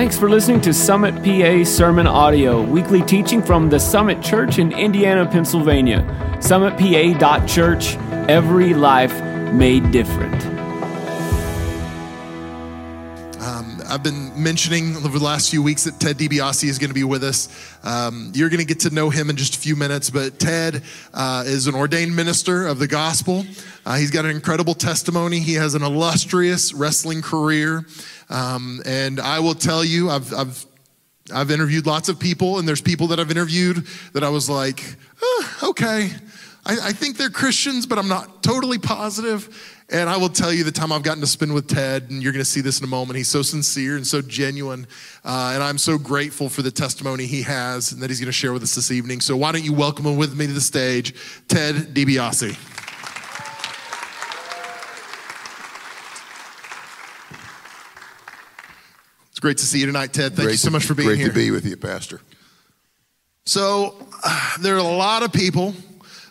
Thanks for listening to Summit PA Sermon Audio, weekly teaching from the Summit Church in Indiana, Pennsylvania. SummitPA.church, every life made different. Um, I've been mentioning over the last few weeks that Ted DiBiase is going to be with us. Um, you're going to get to know him in just a few minutes, but Ted uh, is an ordained minister of the gospel. Uh, he's got an incredible testimony. He has an illustrious wrestling career. Um, and I will tell you, I've, I've I've interviewed lots of people, and there's people that I've interviewed that I was like, oh, okay, I, I, think they're Christians, but I'm not totally positive. And I will tell you the time I've gotten to spend with Ted, and you're going to see this in a moment. He's so sincere and so genuine. Uh, and I'm so grateful for the testimony he has and that he's going to share with us this evening. So why don't you welcome him with me to the stage, Ted DiBiase. It's great to see you tonight, Ted. Thank great you so much for being great here. Great to be with you, Pastor. So, uh, there are a lot of people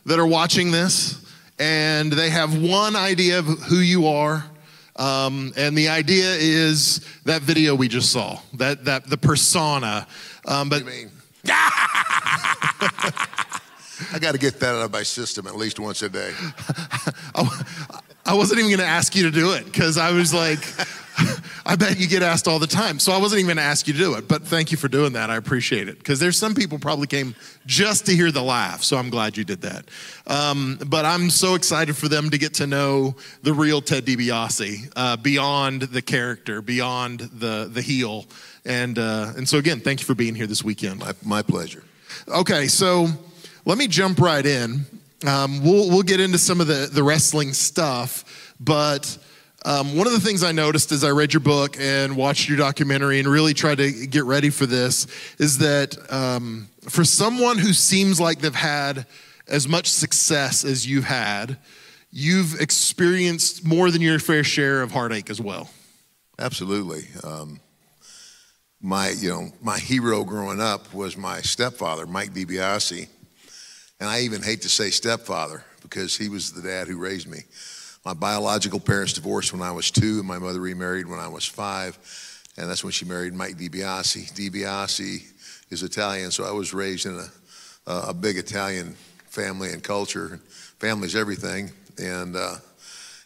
that are watching this and they have one idea of who you are. Um, and the idea is that video we just saw, that, that the persona. Um, but I got to get that out of my system at least once a day. I wasn't even going to ask you to do it because I was like, I bet you get asked all the time. So I wasn't even going to ask you to do it. But thank you for doing that. I appreciate it. Because there's some people probably came just to hear the laugh. So I'm glad you did that. Um, but I'm so excited for them to get to know the real Ted DiBiase uh, beyond the character, beyond the, the heel. And, uh, and so again, thank you for being here this weekend. My, my pleasure. Okay, so let me jump right in. Um, we'll, we'll get into some of the, the wrestling stuff, but um, one of the things I noticed as I read your book and watched your documentary and really tried to get ready for this is that um, for someone who seems like they've had as much success as you've had, you've experienced more than your fair share of heartache as well. Absolutely. Um, my, you know, my hero growing up was my stepfather, Mike DiBiase. And I even hate to say stepfather because he was the dad who raised me. My biological parents divorced when I was two, and my mother remarried when I was five, and that's when she married Mike DiBiase. DiBiase is Italian, so I was raised in a, a big Italian family and culture. Family's everything, and uh,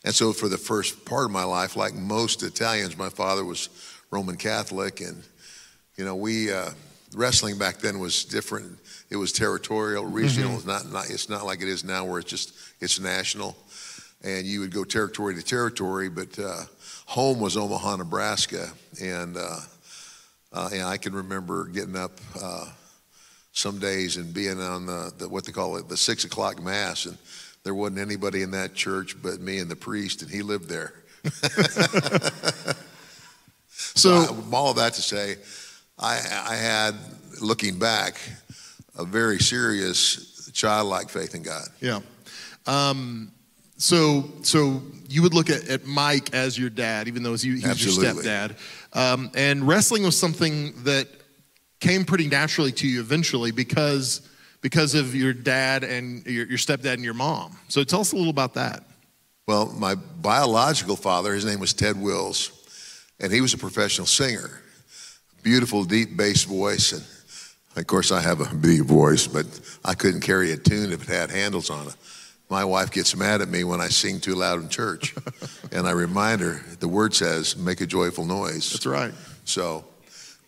and so for the first part of my life, like most Italians, my father was Roman Catholic, and you know we uh, wrestling back then was different. It was territorial, regional. Mm-hmm. It's not, not it's not like it is now where it's just it's national and you would go territory to territory, but uh, home was Omaha, Nebraska. And, uh, uh, and I can remember getting up uh, some days and being on the, the, what they call it, the six o'clock mass, and there wasn't anybody in that church but me and the priest, and he lived there. so, so all of that to say, I, I had, looking back, a very serious childlike faith in God. Yeah. Um, so, so you would look at, at Mike as your dad, even though he, he was your stepdad. Um, and wrestling was something that came pretty naturally to you eventually because, because of your dad and your, your stepdad and your mom. So tell us a little about that. Well, my biological father, his name was Ted Wills, and he was a professional singer. Beautiful, deep bass voice. And of course, I have a big voice, but I couldn't carry a tune if it had handles on it my wife gets mad at me when I sing too loud in church. and I remind her, the word says, make a joyful noise. That's right. So,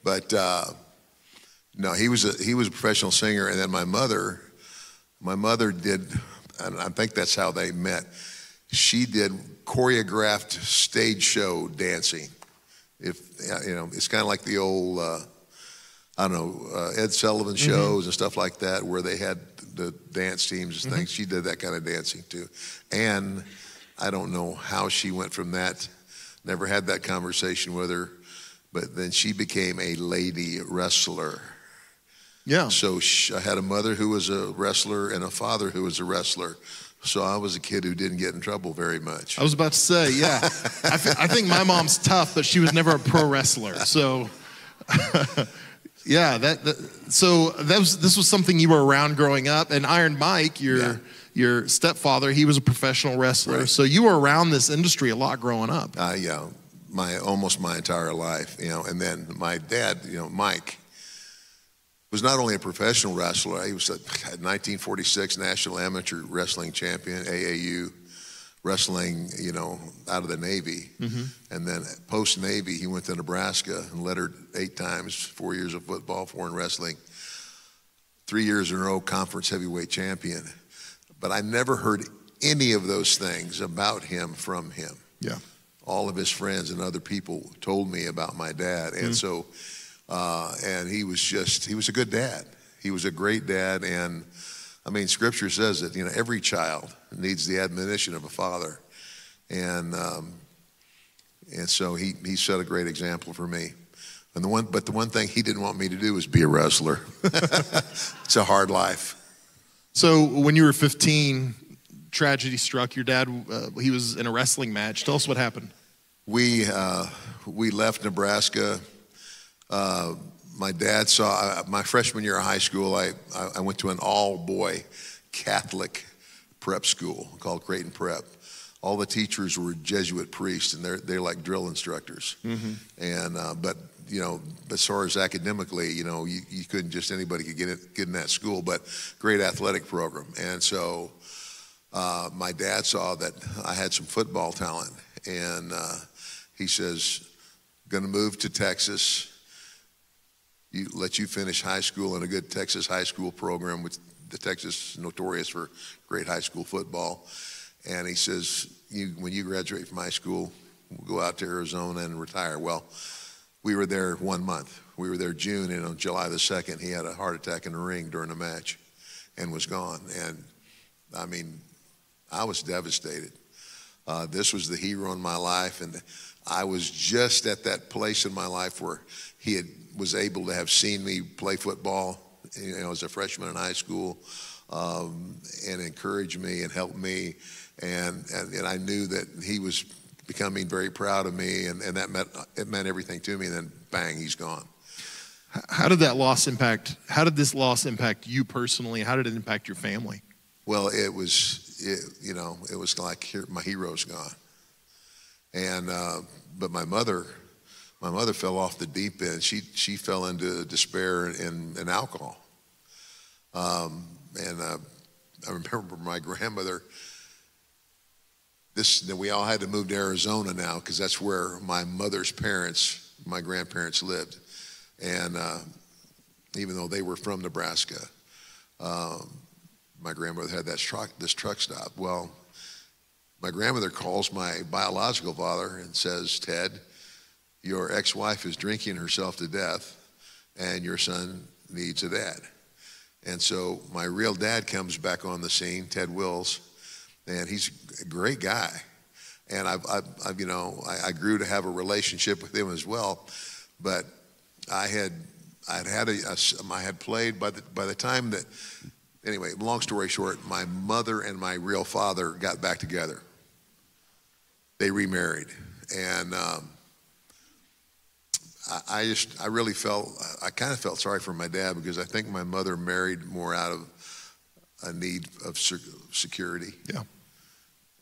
but uh, no, he was, a, he was a professional singer. And then my mother, my mother did, and I think that's how they met. She did choreographed stage show dancing. If, you know, it's kind of like the old, uh, I don't know, uh, Ed Sullivan mm-hmm. shows mm-hmm. and stuff like that, where they had the dance teams and things. Mm-hmm. She did that kind of dancing too. And I don't know how she went from that. Never had that conversation with her, but then she became a lady wrestler. Yeah. So she, I had a mother who was a wrestler and a father who was a wrestler. So I was a kid who didn't get in trouble very much. I was about to say, yeah. I, th- I think my mom's tough, but she was never a pro wrestler. So Yeah, that, that, so that was this was something you were around growing up, and Iron Mike, your yeah. your stepfather, he was a professional wrestler, right. so you were around this industry a lot growing up. Uh, yeah, my almost my entire life, you know. And then my dad, you know, Mike, was not only a professional wrestler. He was a 1946 national amateur wrestling champion, AAU wrestling, you know, out of the Navy. And then post Navy, he went to Nebraska and lettered eight times, four years of football, four in wrestling, three years in a row conference heavyweight champion. But I never heard any of those things about him from him. Yeah. All of his friends and other people told me about my dad. And so, uh, and he was just, he was a good dad. He was a great dad. And I mean, scripture says that, you know, every child needs the admonition of a father. And, um, and so he, he set a great example for me. And the one, but the one thing he didn't want me to do was be a wrestler. it's a hard life. So when you were 15, tragedy struck. Your dad, uh, he was in a wrestling match. Tell us what happened. We uh, we left Nebraska. Uh, my dad saw my freshman year of high school. I I went to an all boy Catholic prep school called Creighton Prep. All the teachers were Jesuit priests, and they're they're like drill instructors. And uh, but you know, as far as academically, you know, you, you couldn't just anybody could get it, get in that school. But great athletic program, and so uh, my dad saw that I had some football talent, and uh, he says, "Going to move to Texas. You let you finish high school in a good Texas high school program, which the Texas is notorious for great high school football." And he says, "You when you graduate from high school, we'll go out to Arizona and retire." Well, we were there one month. We were there June, and on July the second, he had a heart attack in the ring during a match, and was gone. And I mean, I was devastated. Uh, this was the hero in my life, and I was just at that place in my life where he had, was able to have seen me play football, you know, as a freshman in high school, um, and encourage me and help me, and, and and I knew that he was becoming very proud of me, and, and that meant it meant everything to me. And then bang, he's gone. How did that loss impact? How did this loss impact you personally? How did it impact your family? Well, it was, it, you know, it was like here, my hero's gone. And uh, but my mother, my mother fell off the deep end. She she fell into despair and, and alcohol. Um, and uh, I remember my grandmother. This we all had to move to Arizona now because that's where my mother's parents, my grandparents lived, and uh, even though they were from Nebraska. Um, my grandmother had that truck, this truck stop. Well, my grandmother calls my biological father and says, Ted, your ex wife is drinking herself to death, and your son needs a dad. And so my real dad comes back on the scene, Ted Wills, and he's a great guy. And I've, I've, I've you know, I, I grew to have a relationship with him as well. But I had, I'd had a, a- I had played by the, by the time that anyway, long story short, my mother and my real father got back together. They remarried, and um, I, I just, I really felt, I kind of felt sorry for my dad because I think my mother married more out of a need of security, Yeah.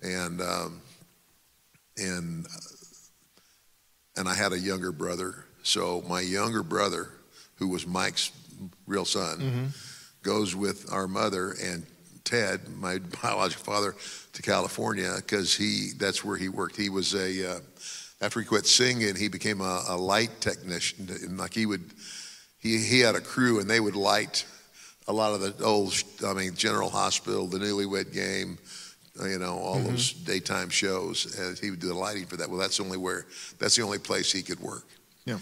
and um, and and I had a younger brother. So my younger brother, who was Mike's real son, goes with our mother and Ted, my biological father, to California because he that's where he worked. He was a uh, after he quit singing, he became a, a light technician. And like he would, he he had a crew and they would light a lot of the old, I mean, General Hospital, the Newlywed Game, uh, you know, all those daytime shows. And he would do the lighting for that. Well, that's only where that's the only place he could work. Yeah.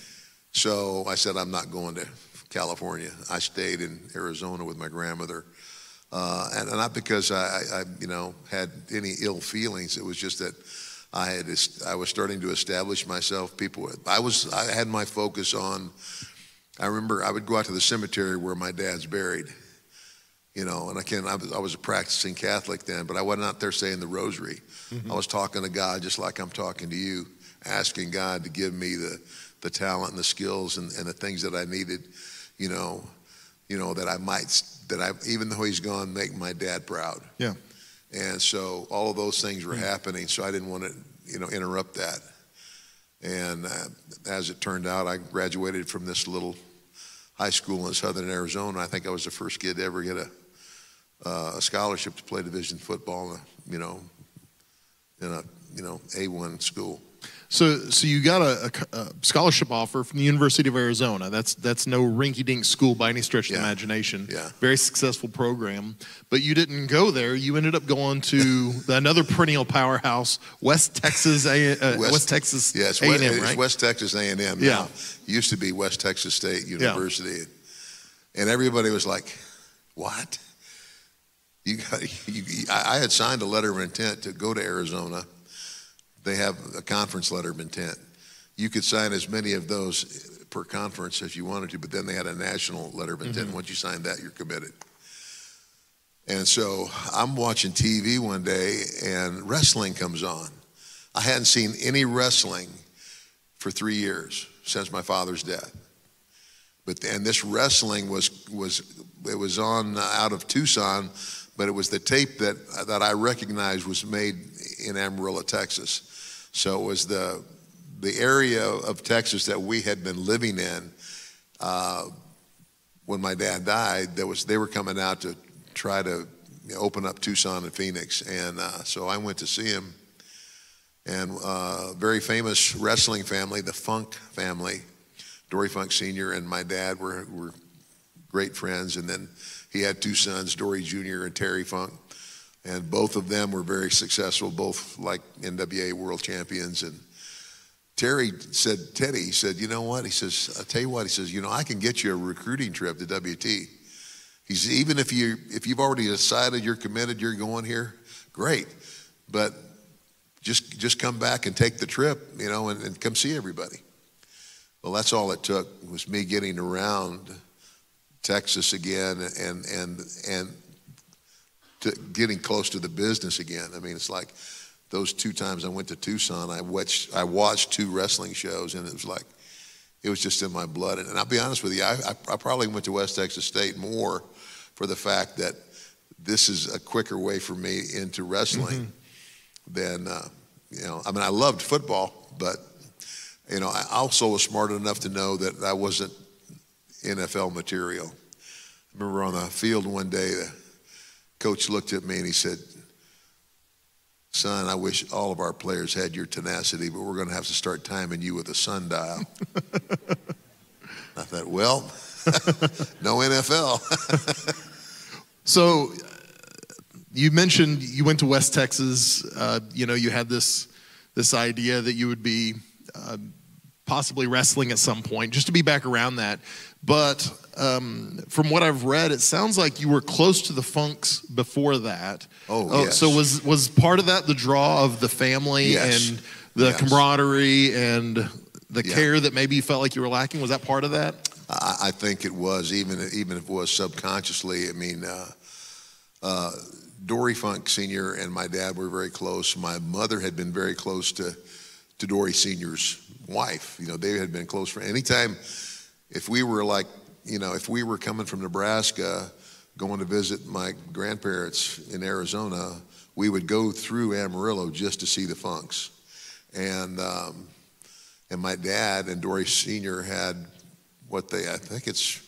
So I said, I'm not going to California. I stayed in Arizona with my grandmother. Uh, and, and not because I, I, you know, had any ill feelings. It was just that I had, I was starting to establish myself. People, I was, I had my focus on. I remember I would go out to the cemetery where my dad's buried, you know, and I can I was, I was a practicing Catholic then, but I wasn't out there saying the rosary. Mm-hmm. I was talking to God just like I'm talking to you, asking God to give me the, the talent and the skills and, and the things that I needed, you know, you know, that I might, that I, even though he's gone, make my dad proud. Yeah. And so all of those things were happening. So I didn't want to, you know, interrupt that. And uh, as it turned out, I graduated from this little high school in southern Arizona. I think I was the first kid to ever get a, uh, a scholarship to play division football, in a, you know, in a you know A1 school. So, so you got a, a, a, scholarship offer from the University of Arizona. That's that's no rinky-dink school by any stretch of yeah. the imagination. Yeah. Very successful program, but you didn't go there. You ended up going to another perennial powerhouse, West Texas A, uh, West, West, Texas yes, A&M, West, right? West Texas A&M. Yeah. Now. Used to be West Texas State University, yeah. and everybody was like, "What?" You got? You, I had signed a letter of intent to go to Arizona they have a conference letter of intent. You could sign as many of those per conference as you wanted to, but then they had a national letter of intent. Mm-hmm. Once you sign that, you're committed. And so I'm watching TV one day and wrestling comes on. I hadn't seen any wrestling for three years since my father's death. But and this wrestling was was it was on out of Tucson, but it was the tape that that I recognized was made in Amarillo, Texas. So it was the, the area of Texas that we had been living in uh, when my dad died. That was, they were coming out to try to you know, open up Tucson and Phoenix. And uh, so I went to see him. And uh, very famous wrestling family, the Funk family, Dory Funk Sr. and my dad were, were great friends. And then he had two sons, Dory Jr. and Terry Funk and both of them were very successful, both like NWA world champions. And Terry said, Teddy, he said, you know what? He says, I'll tell you what, he says, you know, I can get you a recruiting trip to WT. He says, even if you if you've already decided you're committed, you're going here, great. But just just come back and take the trip, you know, and, and come see everybody. Well, that's all it took was me getting around Texas again and and and to getting close to the business again. I mean, it's like those two times I went to Tucson, I watched, I watched two wrestling shows, and it was like, it was just in my blood. And, and I'll be honest with you, I, I, I, probably went to West Texas State more for the fact that this is a quicker way for me into wrestling mm-hmm. than, uh, you know, I mean, I loved football, but, you know, I also was smart enough to know that I wasn't NFL material. I remember on the field one day, coach looked at me and he said, Son, I wish all of our players had your tenacity, but we're going to have to start timing you with a sundial. I thought, well, no NFL. so you mentioned you went to West Texas. Uh, you know, you had this this idea that you would be uh, possibly wrestling at some point, just to be back around that. But um, from what I've read, it sounds like you were close to the Funks before that. Oh, oh yes. So was was part of that the draw of the family yes. and the yes. camaraderie and the Yeah. care that maybe you felt like you were lacking? Was that part of that? I, I think it was, even even if it was subconsciously. I mean, uh, uh, Dory Funk Sr. and my dad were very close. My mother had been very close to, to Dory Sr.'s wife. You know, they had been close for anytime. If we were like, you know, if we were coming from Nebraska, going to visit my grandparents in Arizona, we would go through Amarillo just to see the Funks. And um, and my dad and Dory Sr. had what they, I think it's,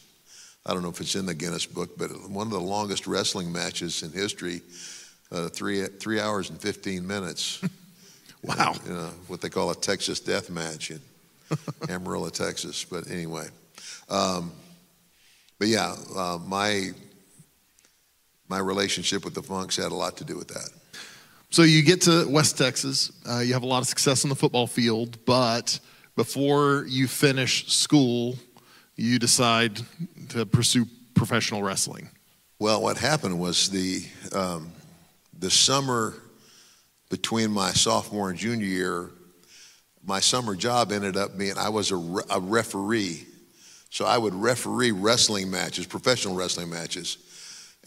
I don't know if it's in the Guinness book, but one of the longest wrestling matches in history, uh, three, three hours and 15 minutes. Wow. You know, what they call a Texas death match in Amarillo, Texas. But anyway, um, but yeah, uh, my, my relationship with the Funks had a lot to do with that. So you get to West Texas, uh, you have a lot of success on the football field, but before you finish school, you decide to pursue professional wrestling. Well, what happened was the um, the summer between my sophomore and junior year, my summer job ended up being I was a, re- a referee, so I would referee wrestling matches, professional wrestling matches,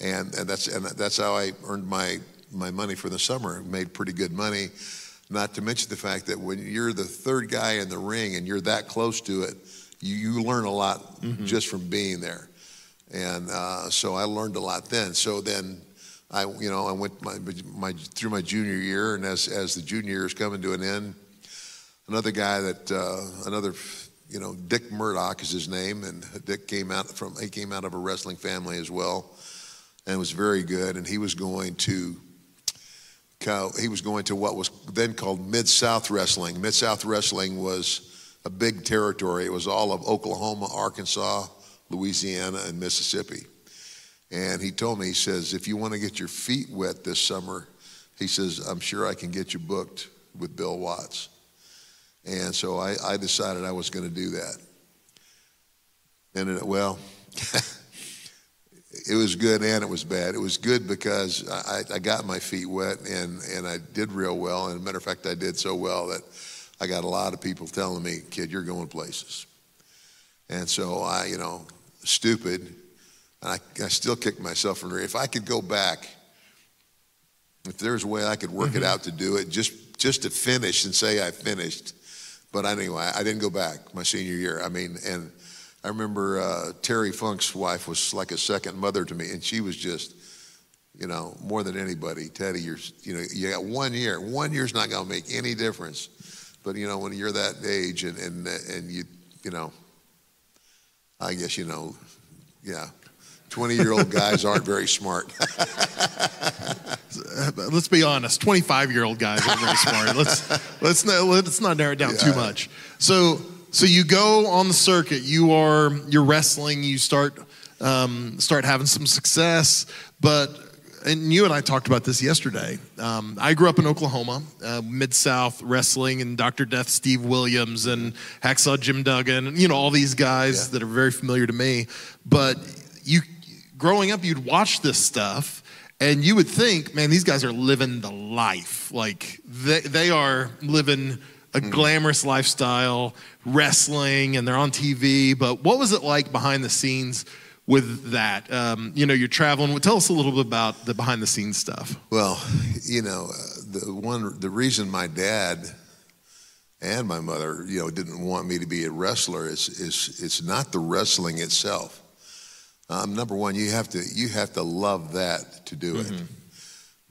and and that's and that's how I earned my my money for the summer. Made pretty good money. Not to mention the fact that when you're the third guy in the ring and you're that close to it, you, you learn a lot just from being there. And uh, so I learned a lot then. So then I, you know, I went my, my, through my junior year, and as, as the junior year is coming to an end, another guy that uh, another you know Dick Murdoch is his name, and Dick came out from he came out of a wrestling family as well, and was very good. And he was going to he was going to what was then called Mid South Wrestling. Mid South Wrestling was a big territory. It was all of Oklahoma, Arkansas, Louisiana, and Mississippi. And he told me, he says, if you want to get your feet wet this summer, he says, I'm sure I can get you booked with Bill Watts. And so I, I decided I was going to do that. And it, well, it was good and it was bad. It was good because I, I got my feet wet and, and I did real well. And matter of fact, I did so well that I got a lot of people telling me, kid, you're going places. And so I, you know, stupid, I, I still kick myself in the rear. If I could go back, if there's a way I could work mm-hmm. it out to do it, just just to finish and say I finished. But anyway, I didn't go back my senior year. I mean, and I remember uh, Terry Funk's wife was like a second mother to me, and she was just, you know, more than anybody. Teddy, you're, you know, you got one year. One year's not going to make any difference. But you know, when you're that age, and and and you, you know, I guess you know, yeah. 20 year old guys aren't very smart. let's be honest 25 year old guys aren't very smart let's let's not, let's not narrow it down yeah. too much so so you go on the circuit you are you're wrestling you start um, start having some success but and you and I talked about this yesterday. Um, I grew up in Oklahoma, uh, Mid South wrestling, and Dr. Death Steve Williams and Hacksaw Jim Duggan, and you know all these guys yeah. that are very familiar to me. But you, growing up, you'd watch this stuff, and you would think, man, these guys are living the life. Like they they are living a mm. glamorous lifestyle, wrestling, and they're on TV. But what was it like behind the scenes? with that? Um, you know, you're traveling. Tell us a little bit about the behind the scenes stuff. Well, you know, uh, the one, the reason my dad and my mother, you know, didn't want me to be a wrestler is, is it's not the wrestling itself. Um, number one, you have to you have to love that to do mm-hmm. it.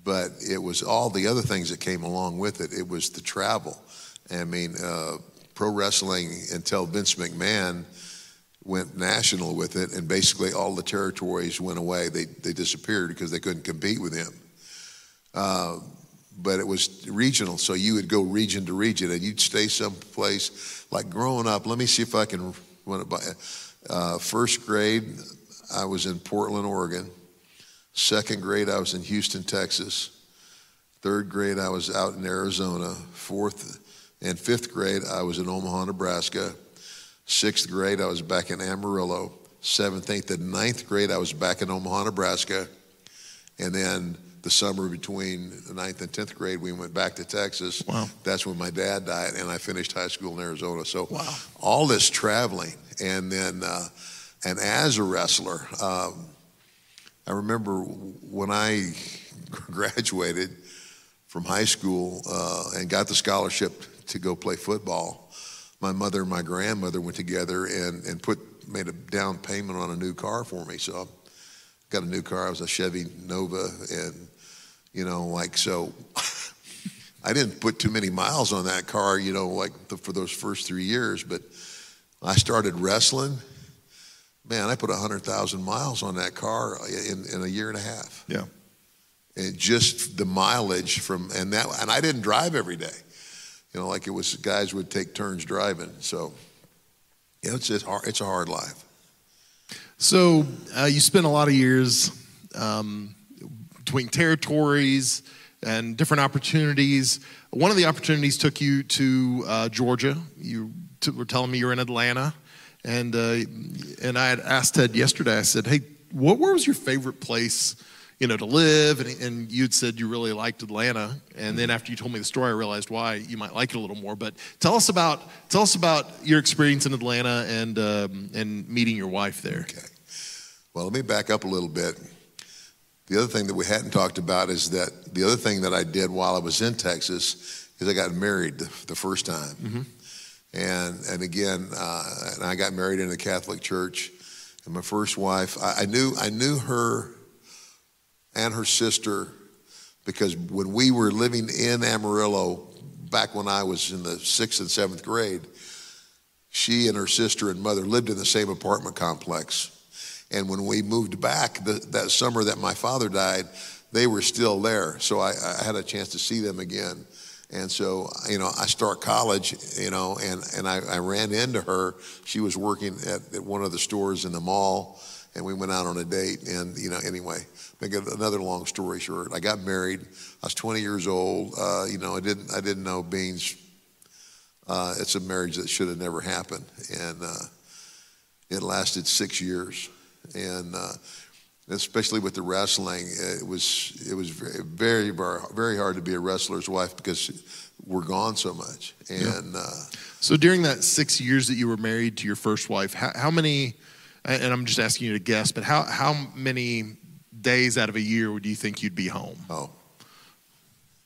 But it was all the other things that came along with it. It was the travel. I mean, uh, pro wrestling until Vince McMahon went national with it, and basically all the territories went away. They, they disappeared because they couldn't compete with him. Uh, but it was regional, so you would go region to region, and you'd stay someplace. Like growing up, let me see if I can run it by. Uh, first grade, I was in Portland, Oregon. Second grade, I was in Houston, Texas. Third grade, I was out in Arizona. Fourth and fifth grade, I was in Omaha, Nebraska. Sixth grade, I was back in Amarillo. Seventh, eighth, and ninth grade, I was back in Omaha, Nebraska. And then the summer between the ninth and tenth grade, we went back to Texas. Wow. That's when my dad died, and I finished high school in Arizona. So wow. all this traveling, and then uh, and as a wrestler, um, I remember when I graduated from high school uh, and got the scholarship to go play football my mother and my grandmother went together and, and put made a down payment on a new car for me. So I got a new car. It was a Chevy Nova, and you know, like so. I didn't put too many miles on that car, you know, like the, for those first three years. But I started wrestling. Man, I put hundred thousand miles on that car in, in a year and a half. Yeah. And just the mileage from and that and I didn't drive every day you know, like it was guys would take turns driving. So, yeah, it's just hard, it's a hard life. So uh, you spent a lot of years um, between territories and different opportunities. One of the opportunities took you to uh, Georgia. You t- were telling me you're in Atlanta, and uh, and I had asked Ted yesterday. I said, "Hey, what where was your favorite place?" you know, to live. And, and you'd said you really liked Atlanta. And then after you told me the story, I realized why you might like it a little more. But tell us about, tell us about your experience in Atlanta and, um, and meeting your wife there. Okay. Well, let me back up a little bit. The other thing that we hadn't talked about is that the other thing that I did while I was in Texas is I got married the, the first time. Mm-hmm. And, and again, uh, and I got married in a Catholic church. And my first wife, I, I knew I knew her and her sister because when we were living in Amarillo back when I was in the sixth and seventh grade, she and her sister and mother lived in the same apartment complex. And when we moved back the, that summer that my father died, they were still there. So I, I had a chance to see them again. And so, you know, I start college, you know, and, and I, I ran into her. She was working at, at one of the stores in the mall, and we went out on a date. And, you know, anyway, make another long story short, I got married. I was 20 years old. Uh, you know, I didn't, I didn't know Beans. Uh, it's a marriage that should have never happened. And uh, it lasted six years. And, uh, especially with the wrestling, it was it was very very very hard to be a wrestler's wife because we're gone so much. And yeah. uh, so during that six years that you were married to your first wife, how, how, many? And I'm just asking you to guess, but how how many days out of a year would you think you'd be home? Oh.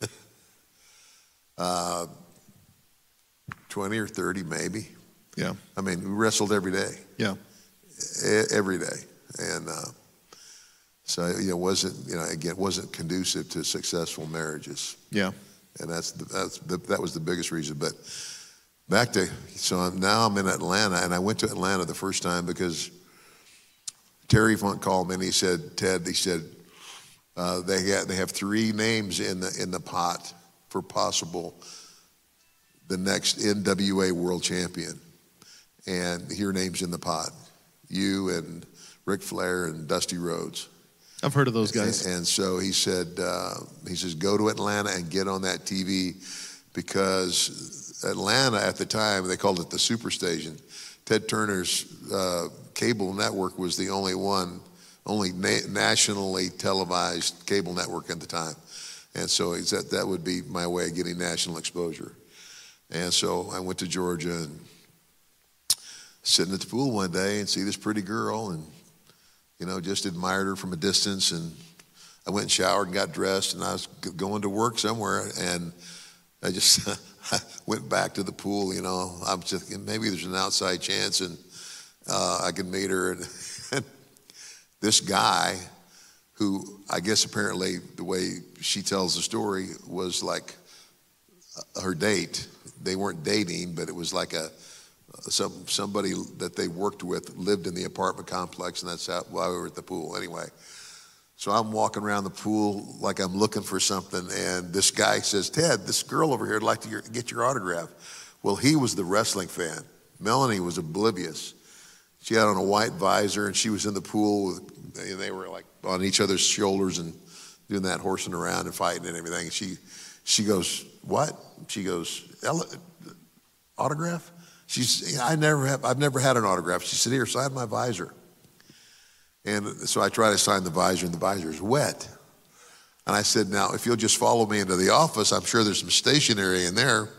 uh, 20 or 30 maybe. Yeah. I mean, we wrestled every day. Yeah. every day. And uh, so you know, wasn't you know again wasn't conducive to successful marriages. Yeah, and that's the, that's the, that was the biggest reason. But back to so I'm, now I'm in Atlanta, and I went to Atlanta the first time because Terry Funk called me and he said, Ted, he said uh, they got, they have three names in the in the pot for possible the next NWA World Champion, and your name's in the pot, you and Ric Flair and Dusty Rhodes. I've heard of those guys. And, and so he said, uh, he says, go to Atlanta and get on that TV because Atlanta at the time, they called it the Superstation. Ted Turner's uh, cable network was the only one, only na- nationally televised cable network at the time. And so he said that would be my way of getting national exposure. And so I went to Georgia and sitting at the pool one day and see this pretty girl and you know, just admired her from a distance. And I went and showered and got dressed, and I was going to work somewhere, and I just went back to the pool. You know, I'm just maybe there's an outside chance, and uh, I can meet her. And, and this guy, who I guess apparently the way she tells the story was like uh, her date. They weren't dating, but it was like a some somebody that they worked with lived in the apartment complex, and that's how, why we were at the pool. Anyway, so I'm walking around the pool like I'm looking for something, and this guy says, "Ted, this girl over here would like to get your autograph." Well, he was the wrestling fan. Melanie was oblivious. She had on a white visor, and she was in the pool. With, and they were like on each other's shoulders and doing that horsing around and fighting and everything. She, she goes, "What?" She goes, "Autograph." She's, I never have, I've never had an autograph. She said, here, sign my visor. And so I try to sign the visor, and the visor is wet. And I said, now, if you'll just follow me into the office, I'm sure there's some stationery in there.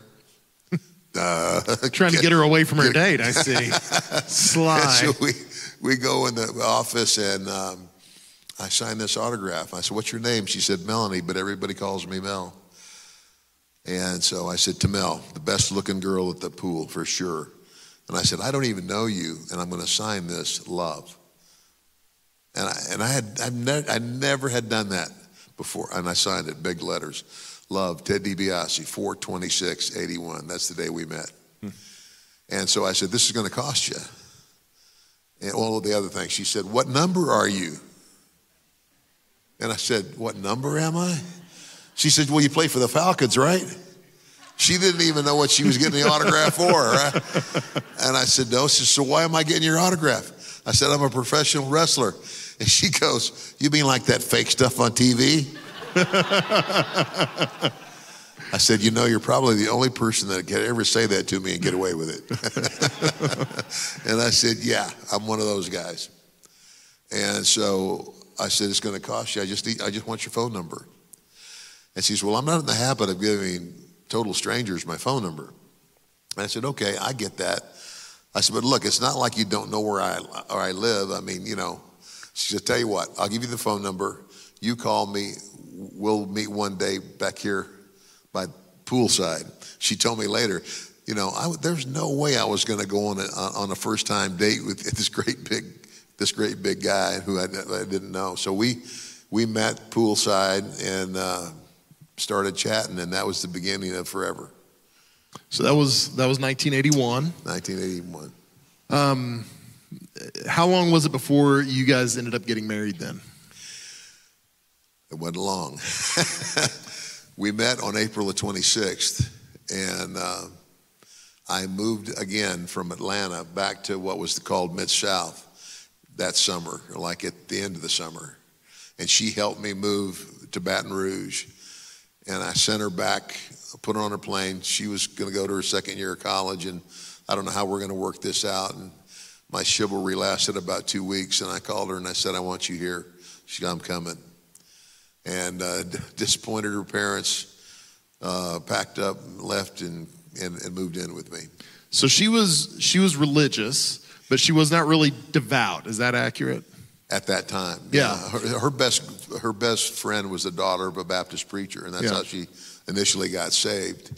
Uh, Trying to get her away from her date, I see. Sly. so we, we go in the office, and um, I sign this autograph. I said, what's your name? She said, Melanie, but everybody calls me Mel. And so I said to Mel, the best looking girl at the pool for sure. And I said, I don't even know you, and I'm going to sign this love. And I, and I had I've never, I never had done that before, and I signed it big letters. Love, Ted DiBiase, 42681. That's the day we met. Hmm. And so I said, This is going to cost you. And all of the other things. She said, What number are you? And I said, What number am I? She said, Well, you play for the Falcons, right? She didn't even know what she was getting the autograph for, right? And I said, No. She said, So why am I getting your autograph? I said, I'm a professional wrestler. And she goes, You mean like that fake stuff on TV? I said, You know, you're probably the only person that can ever say that to me and get away with it. and I said, Yeah, I'm one of those guys. And so I said, It's going to cost you. I just, need, I just want your phone number. And she says, Well, I'm not in the habit of giving total strangers my phone number. And I said, Okay, I get that. I said, But look, it's not like you don't know where I, where I live. I mean, you know, she said, Tell you what, I'll give you the phone number. You call me. We'll meet one day back here by poolside. She told me later, you know, I, there's no way I was going to go on a, on a first time date with this great big, this great big guy who I, I didn't know. So we, we met poolside and uh, started chatting, and that was the beginning of forever. So that was that was 1981. 1981. Um, How long was it before you guys ended up getting married then? It wasn't long. we met on April the 26th, and uh, I moved again from Atlanta back to what was called Mid South that summer, like at the end of the summer. And she helped me move to Baton Rouge. And I sent her back, put her on a plane. She was going to go to her second year of college, and I don't know how we're going to work this out. And my chivalry lasted about two weeks, and I called her and I said, I want you here. She said, I'm coming. And uh, disappointed her parents, uh, packed up, left, and, and, and moved in with me. So she was she was religious, but she was not really devout. Is that accurate? At that time. Yeah. her, her best her best friend was the daughter of a Baptist preacher, and that's Yeah. how she initially got saved.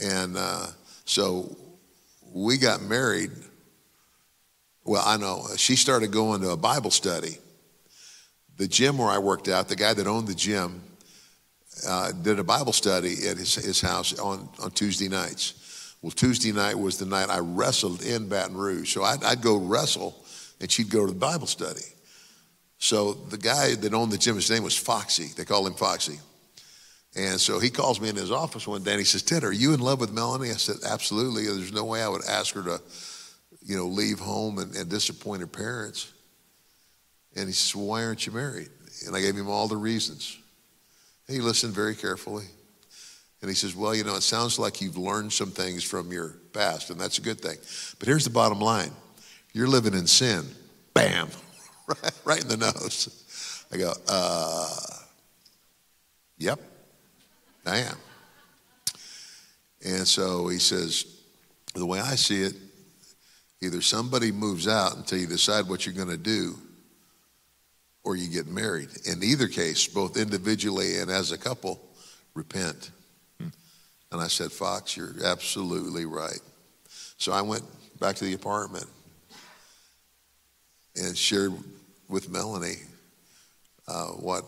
And uh, so we got married. Well, I know she started going to a Bible study. The gym where I worked out, the guy that owned the gym, uh, did a Bible study at his, his house on, on Tuesday nights. Well, Tuesday night was the night I wrestled in Baton Rouge. So I'd, I'd go wrestle, and she'd go to the Bible study. So the guy that owned the gym, his name was Foxy. They called him Foxy. And so he calls me in his office one day and he says, Ted, are you in love with Melanie? I said, absolutely. There's no way I would ask her to, you know, leave home and, and disappoint her parents. And he says, well, why aren't you married? And I gave him all the reasons. He listened very carefully. And he says, well, you know, it sounds like you've learned some things from your past, and that's a good thing. But here's the bottom line. You're living in sin. Bam. Right, right in the nose. I go, uh, yep, I am. And so he says, the way I see it, either somebody moves out until you decide what you're going to do, or you get married. In either case, both individually and as a couple, repent. And I said, Fox, you're absolutely right. So I went back to the apartment and shared with Melanie uh, what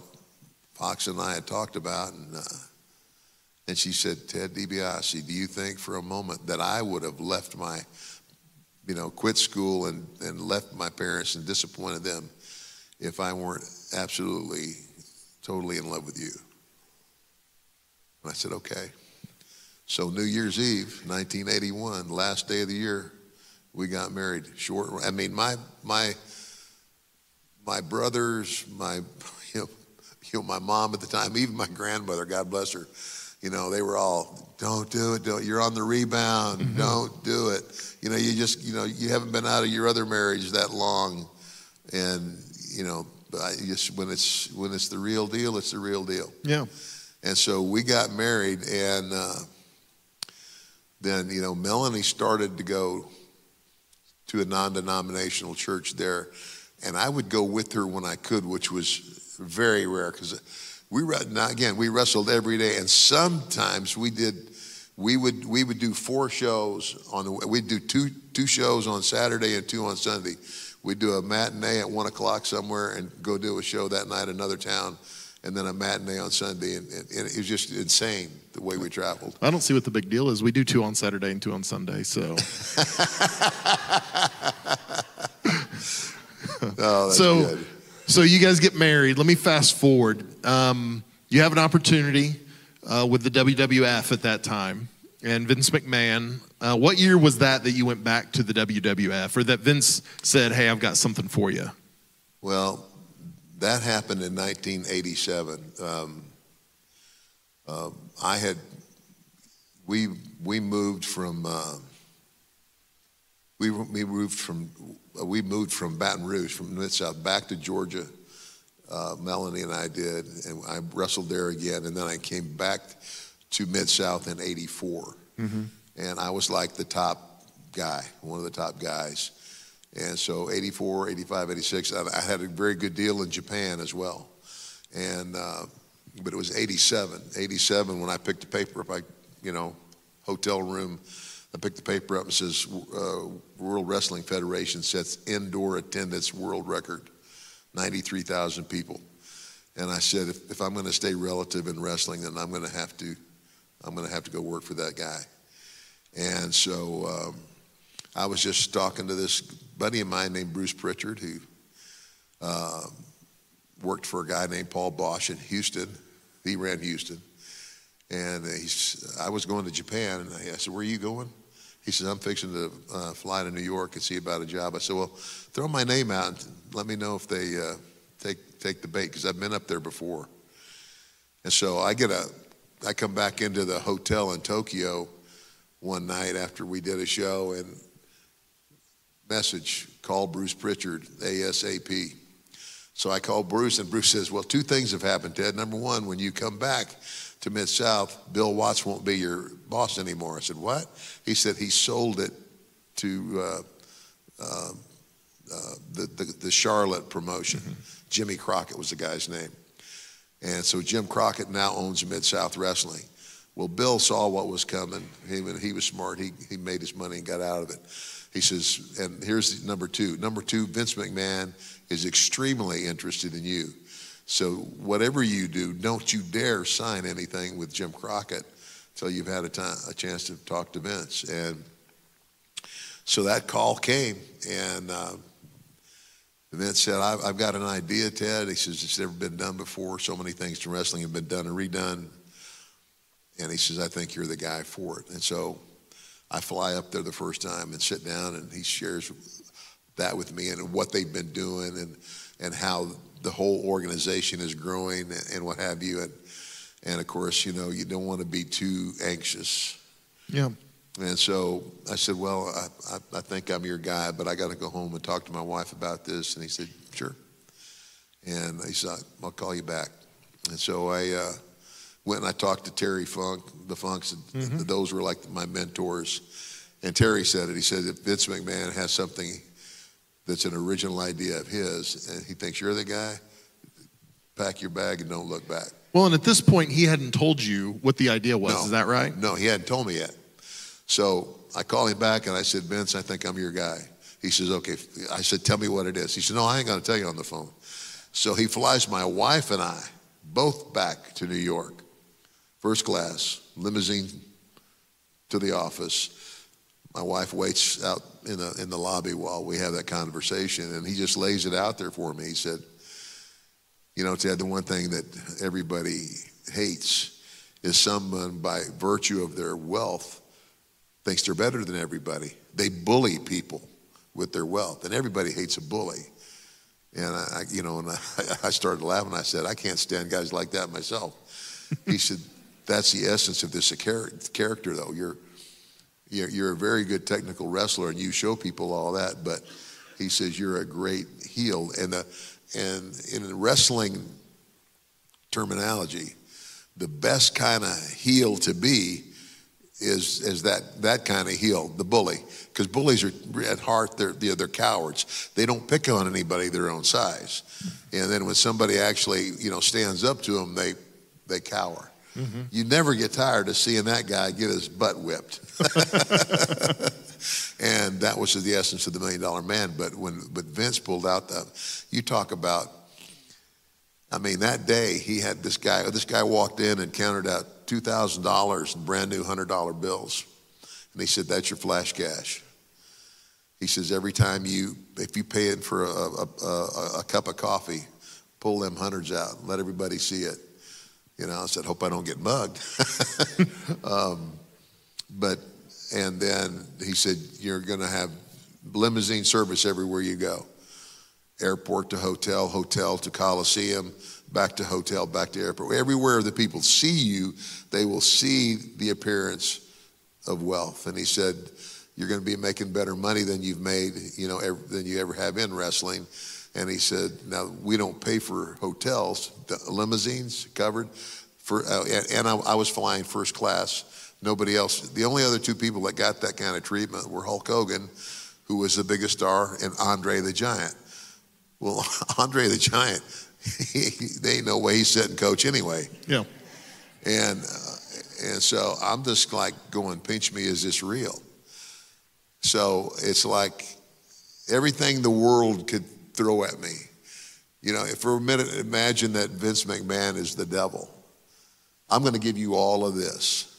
Fox and I had talked about. And, uh, and she said, Ted DiBiase, do you think for a moment that I would have left my, you know, quit school and, and left my parents and disappointed them if I weren't absolutely, totally in love with you? And I said, okay. So New Year's Eve, 1981, last day of the year, we got married. Short. I mean, my my my brothers, my you know, you know, my mom at the time, even my grandmother, God bless her, you know, they were all, "Don't do it. Don't. You're on the rebound. Don't do it." You know, you just you know you haven't been out of your other marriage that long, and you know, I just when it's when it's the real deal, it's the real deal. Yeah. And so we got married, and uh, then, you know, Melanie started to go to a non denominational church there. And I would go with her when I could, which was very rare because we, now again, we wrestled every day. And sometimes we did, we would, we would do four shows on the, we'd do two, two shows on Saturday and two on Sunday. We'd do a matinee at one o'clock somewhere and go do a show that night in another town and then a matinee on Sunday. And, and, and it was just insane the way we traveled. I don't see what the big deal is. We do two on Saturday and two on Sunday. So, Oh, that's so, good. so you guys get married. Let me fast forward. Um, you have an opportunity uh, with the WWF at that time and Vince McMahon. Uh, what year was that that you went back to the WWF, or that Vince said, "Hey, I've got something for you"? Well, that happened in 1987. Um, uh, I had we we moved from uh, we we moved from we moved from Baton Rouge from Mid South back to Georgia. Uh, Melanie and I did, and I wrestled there again, and then I came back to Mid South in '84, and I was like the top guy, one of the top guys. And so 84, 85, 86, I, I had a very good deal in Japan as well. And, uh, but it was 87, 87 when I picked the paper up, I, you know, hotel room, I picked the paper up and says, uh, World Wrestling Federation sets indoor attendance world record, 93,000 people. And I said, if, if I'm going to stay relative in wrestling, then I'm going to have to, I'm going to have to go work for that guy. And so um, I was just talking to this buddy of mine named Bruce Prichard, who uh, worked for a guy named Paul Boesch in Houston. He ran Houston. And he's, I was going to Japan, and I said, Where are you going? He says, I'm fixing to uh, fly to New York and see about a job. I said, Well, throw my name out and let me know if they uh, take, take the bait, because I've been up there before. And so I get a, I come back into the hotel in Tokyo one night after we did a show, and message, call Bruce Prichard ASAP. So I called Bruce, and Bruce says, Well, two things have happened, Ted. Number one, when you come back, to Mid South, Bill Watts won't be your boss anymore. I said, What? He said he sold it to uh, uh, uh, the, the, the, Charlotte promotion. Mm-hmm. Jimmy Crockett was the guy's name. And so Jim Crockett now owns Mid South Wrestling. Well, Bill saw what was coming. He, he was smart. He, he made his money and got out of it. He says, and here's number two. Number two, Vince McMahon is extremely interested in you. So whatever you do, don't you dare sign anything with Jim Crockett until you've had a, time, a chance to talk to Vince. And so that call came, and uh, Vince said, I've, I've, got an idea, Ted. He says, it's never been done before. So many things in wrestling have been done and redone. And he says, I think you're the guy for it. And so I fly up there the first time and sit down, and he shares that with me and what they've been doing and, and how the whole organization is growing and what have you. And, and of course, you know, you don't want to be too anxious. Yeah. And so I said, Well, I, I, I think I'm your guy, but I got to go home and talk to my wife about this. And he said, Sure. And he said, I'll call you back. And so I uh, went and I talked to Terry Funk, the Funks. Mm-hmm. Those were like my mentors. And Terry said it. He said, If Vince McMahon has something that's an original idea of his, and he thinks you're the guy, pack your bag and don't look back. Well, and at this point, he hadn't told you what the idea was. No, is that right? No, he hadn't told me yet. So I called him back and I said, Vince, I think I'm your guy. He says, okay. I said, tell me what it is. He said, no, I ain't going to tell you on the phone. So he flies my wife and I both back to New York, first class, limousine to the office. My wife waits out in the, in the lobby while we have that conversation, and he just lays it out there for me. He said, You know, Ted, the one thing that everybody hates is someone by virtue of their wealth thinks they're better than everybody. They bully people with their wealth, and everybody hates a bully. And I, you know, and I, I started laughing. I said, I can't stand guys like that myself. he said, That's the essence of this character, though. You're you're, a very good technical wrestler and you show people all that, but he says you're a great heel. And, the, and in wrestling terminology, the best kind of heel to be is, is that, that kind of heel, the bully. Because bullies are at heart, they're, they're cowards. They don't pick on anybody their own size. And then when somebody actually, you know, stands up to them, they, they cower. Mm-hmm. You never get tired of seeing that guy get his butt whipped. and that was the essence of the million dollar man. But when but Vince pulled out the, you talk about, I mean, that day he had this guy, this guy walked in and counted out $2,000 in brand new $100 bills. And he said, That's your flash cash. He says, Every time you, if you pay in for a, a, a, a cup of coffee, pull them hundreds out, let everybody see it. You know, I said, hope I don't get mugged. um, but, and then he said, you're going to have limousine service everywhere you go airport to hotel, hotel to Coliseum, back to hotel, back to airport. Everywhere the people see you, they will see the appearance of wealth. And he said, you're going to be making better money than you've made, you know, than you ever have in wrestling. And he said, now we don't pay for hotels, limousines covered. For, uh, and I, I, was flying first class. Nobody else. The only other two people that got that kind of treatment were Hulk Hogan, who was the biggest star, and Andre the Giant. Well, Andre the Giant, they ain't no way he's sitting coach anyway. Yeah. And uh, and so I'm just like going, pinch me, is this real? So it's like everything the world could throw at me. You know, if for a minute, imagine that Vince McMahon is the devil. I'm going to give you all of this.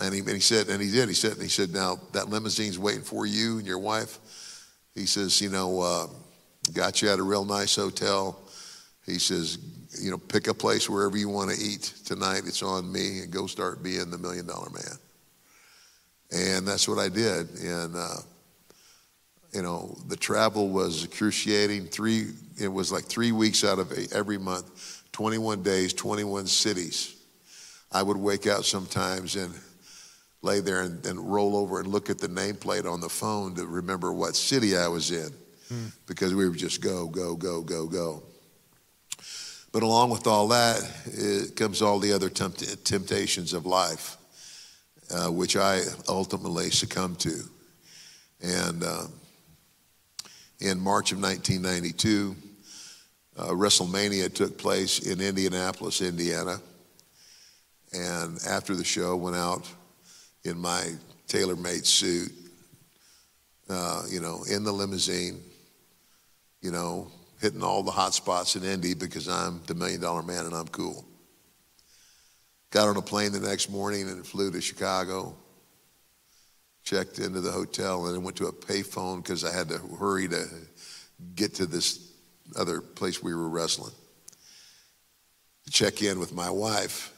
And he, and he said, and he did. He said, he said, now that limousine's waiting for you and your wife. He says, you know, uh, got you at a real nice hotel. He says, you know, pick a place wherever you want to eat tonight. It's on me, and go start being the million dollar man. And that's what I did. And uh, you know, the travel was excruciating. Three, it was like three weeks out of every month, 21 days, 21 cities. I would wake out sometimes and lay there and, and roll over and look at the nameplate on the phone to remember what city I was in hmm. because we would just go, go, go, go, go. But along with all that, it comes all the other tempt- temptations of life, uh, which I ultimately succumbed to. And uh, in March of 1992, uh, WrestleMania took place in Indianapolis, Indiana. And after the show, went out in my tailor-made suit, uh, you know, in the limousine, you know, hitting all the hot spots in Indy because I'm the million dollar man and I'm cool. Got on a plane the next morning and flew to Chicago. Checked into the hotel and then went to a payphone because I had to hurry to get to this other place we were wrestling. To check in with my wife.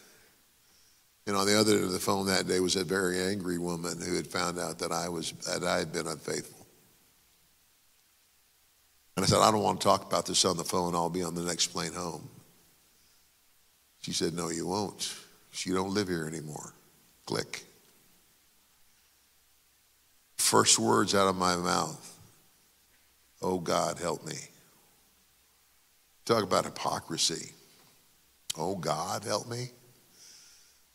And on the other end of the phone that day was a very angry woman who had found out that I was that I had been unfaithful. And I said, I don't want to talk about this on the phone. I'll be on the next plane home. She said, No, you won't. She don't live here anymore. Click. First words out of my mouth. Oh God, help me. Talk about hypocrisy. Oh God, help me.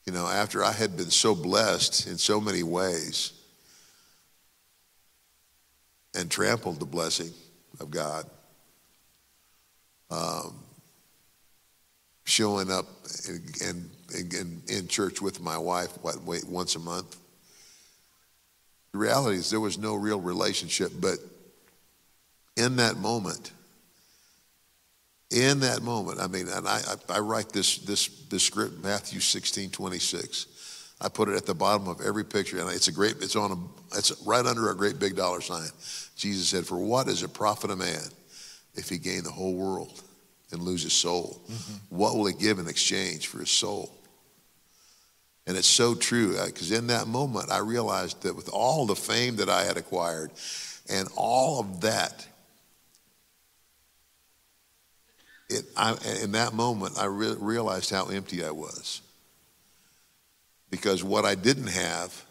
You know, after I had been so blessed in so many ways and trampled the blessing, of God. Um, showing up in, in, in, church with my wife, what, wait, once a month. The reality is there was no real relationship, but in that moment, in that moment, I mean, and I, I, I write this, this, this script, Matthew 16, 26. I put it at the bottom of every picture, and it's a great. It's on a. It's right under a great big dollar sign. Jesus said, "For what is it profit a man if he gain the whole world and lose his soul? Mm-hmm. What will he give in exchange for his soul?" And it's so true because in that moment I realized that with all the fame that I had acquired and all of that, it, I, in that moment I re- realized how empty I was because what I didn't have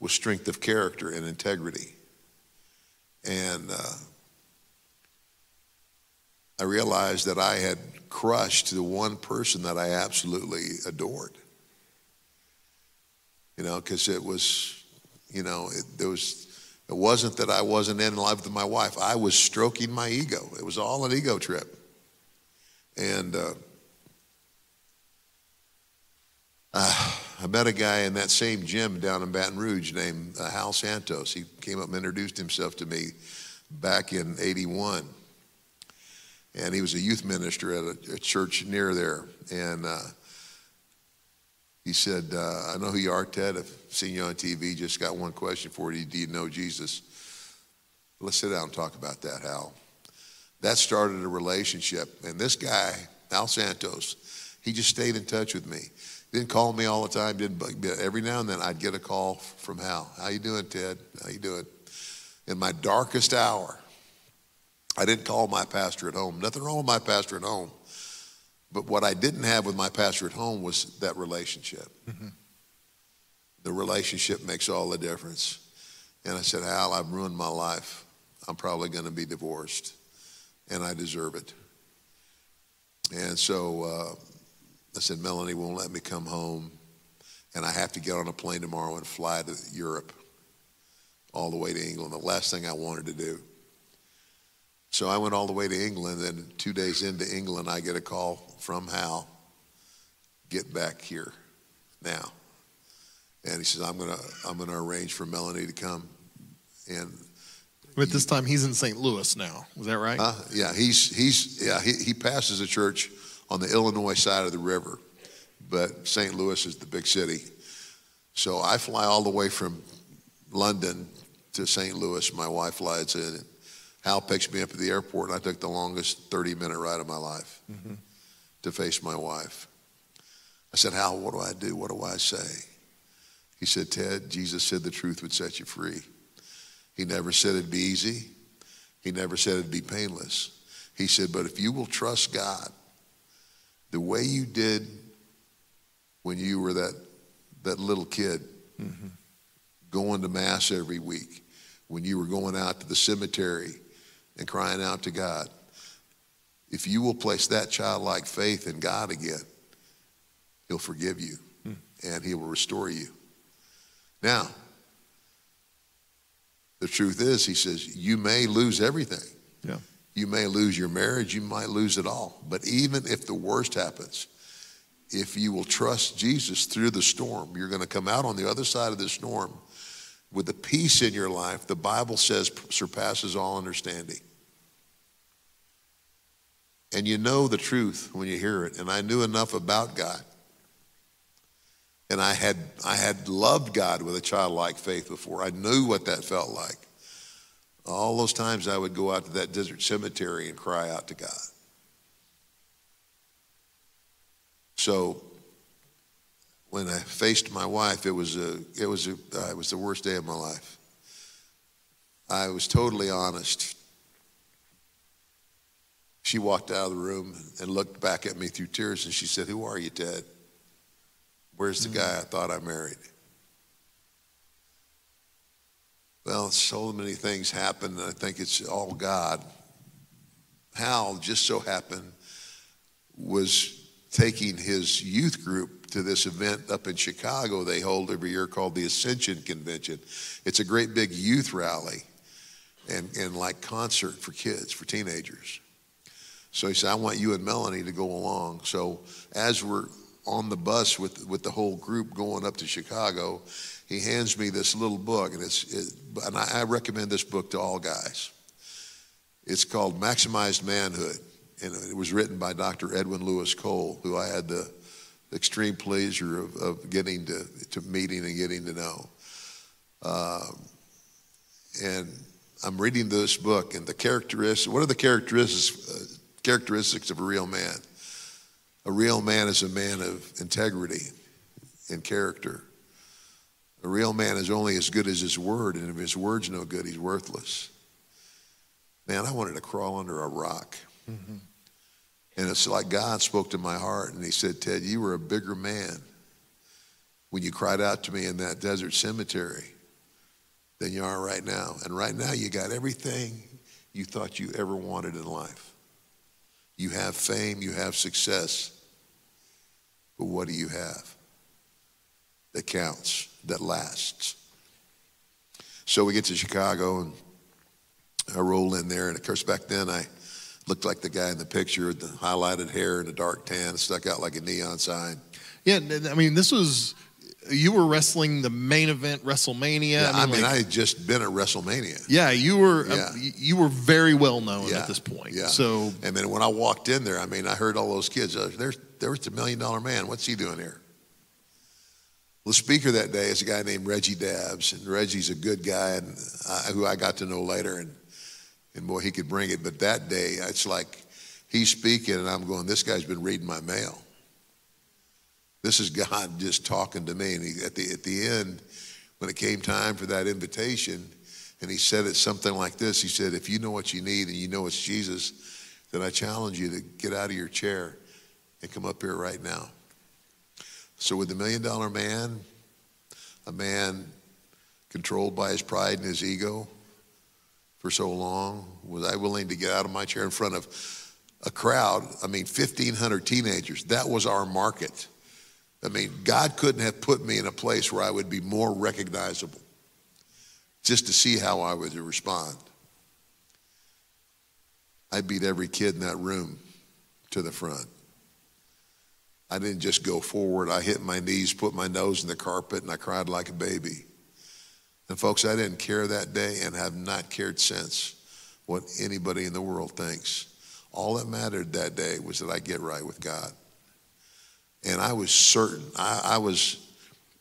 was strength of character and integrity. And uh, I realized that I had crushed the one person that I absolutely adored. You know, because it was, you know, it, there was. It wasn't that I wasn't in love with my wife. I was stroking my ego. It was all an ego trip. And uh, uh, I met a guy in that same gym down in Baton Rouge named uh, Hal Santos. He came up and introduced himself to me back in 81. And he was a youth minister at a, a church near there. And uh, he said, uh, I know who you are, Ted. I've seen you on TV. Just got one question for you. Do you know Jesus? Let's sit down and talk about that, Hal. That started a relationship. And this guy, Hal Santos, he just stayed in touch with me. Didn't call me all the time. Didn't. Every now and then I'd get a call from Hal. How you doing, Ted? How you doing? In my darkest hour, I didn't call my pastor at home. Nothing wrong with my pastor at home. But what I didn't have with my pastor at home was that relationship. Mm-hmm. The relationship makes all the difference. And I said, Hal, I've ruined my life. I'm probably going to be divorced, and I deserve it. And so uh, I said, Melanie won't let me come home, and I have to get on a plane tomorrow and fly to Europe, all the way to England. The last thing I wanted to do. So I went all the way to England, and two days into England, I get a call from Hal. Get back here now. And he says, I'm gonna I'm gonna arrange for Melanie to come. And but this time he's in St. Louis now. Is that right? Uh, yeah, he's he's yeah, he, he passes a church on the Illinois side of the river, but St. Louis is the big city. So I fly all the way from London to St. Louis. My wife flies in. Hal picks me up at the airport, and I took the longest 30 minute ride of my life mm-hmm. to face my wife. I said, Hal, what do I do? What do I say? He said, Ted, Jesus said the truth would set you free. He never said it'd be easy. He never said it'd be painless. He said, but if you will trust God the way you did when you were that, that little kid mm-hmm. going to Mass every week, when you were going out to the cemetery and crying out to God, if you will place that childlike faith in God again, He'll forgive you hmm. and He will restore you. Now, the truth is, He says, you may lose everything. Yeah. You may lose your marriage, you might lose it all. But even if the worst happens, if you will trust Jesus through the storm, you're going to come out on the other side of the storm with the peace in your life the Bible says surpasses all understanding. And you know the truth when you hear it. And I knew enough about God. And I had, I had loved God with a childlike faith before. I knew what that felt like. All those times I would go out to that desert cemetery and cry out to God. So when I faced my wife, it was a, it was a, uh, it was the worst day of my life. I was totally honest. She walked out of the room and looked back at me through tears, and she said, "Who are you, Ted? Where's the guy I thought I married?" Well, so many things happened, and I think it's all God. Hal just so happened was taking his youth group to this event up in Chicago they hold every year called the Ascension Convention. It's a great big youth rally and, and like concert for kids, for teenagers. So he said, I want you and Melanie to go along. So as we're on the bus with, with the whole group going up to Chicago, he hands me this little book, and it's it, and I, I recommend this book to all guys. It's called Maximized Manhood, and it was written by Dr. Edwin Louis Cole, who I had the extreme pleasure of, of getting to, to meeting and getting to know. Um, and I'm reading this book, and the characteristics. What are the characteristics uh, characteristics of a real man? A real man is a man of integrity and character. A real man is only as good as his word, and if his word's no good, he's worthless. Man, I wanted to crawl under a rock. And it's like God spoke to my heart, and He said, Ted, you were a bigger man when you cried out to me in that desert cemetery than you are right now. And right now, you got everything you thought you ever wanted in life. You have fame, you have success. But what do you have that counts, that lasts? So we get to Chicago and I roll in there. And of course, back then I looked like the guy in the picture with the highlighted hair and the dark tan, stuck out like a neon sign. Yeah, I mean, this was you were wrestling the main event WrestleMania. Yeah, I mean, like- I had just been at WrestleMania. yeah, you were uh, Yeah. y- you were very well known Yeah, at this point. Yeah. So and then when I walked in there, I mean, I heard all those kids. Uh, there's there's the million dollar man. What's he doing here? The speaker that day is a guy named Reggie Dabbs, and Reggie's a good guy, and I, who I got to know later, and and boy, he could bring it. But that day, it's like he's speaking, and I'm going, this guy's been reading my mail. This is God just talking to me. And he, at the at the end, when it came time for that invitation, and he said it something like this. He said, "If you know what you need and you know it's Jesus, then I challenge you to get out of your chair and come up here right now." So, with the million dollar man, a man controlled by his pride and his ego for so long, was I willing to get out of my chair in front of a crowd? I mean, 1,500 teenagers. That was our market. I mean, God couldn't have put me in a place where I would be more recognizable just to see how I would respond. I beat every kid in that room to the front. I didn't just go forward. I hit my knees, put my nose in the carpet, and I cried like a baby. And folks, I didn't care that day and have not cared since what anybody in the world thinks. All that mattered that day was that I get right with God. And I was certain, I, I was,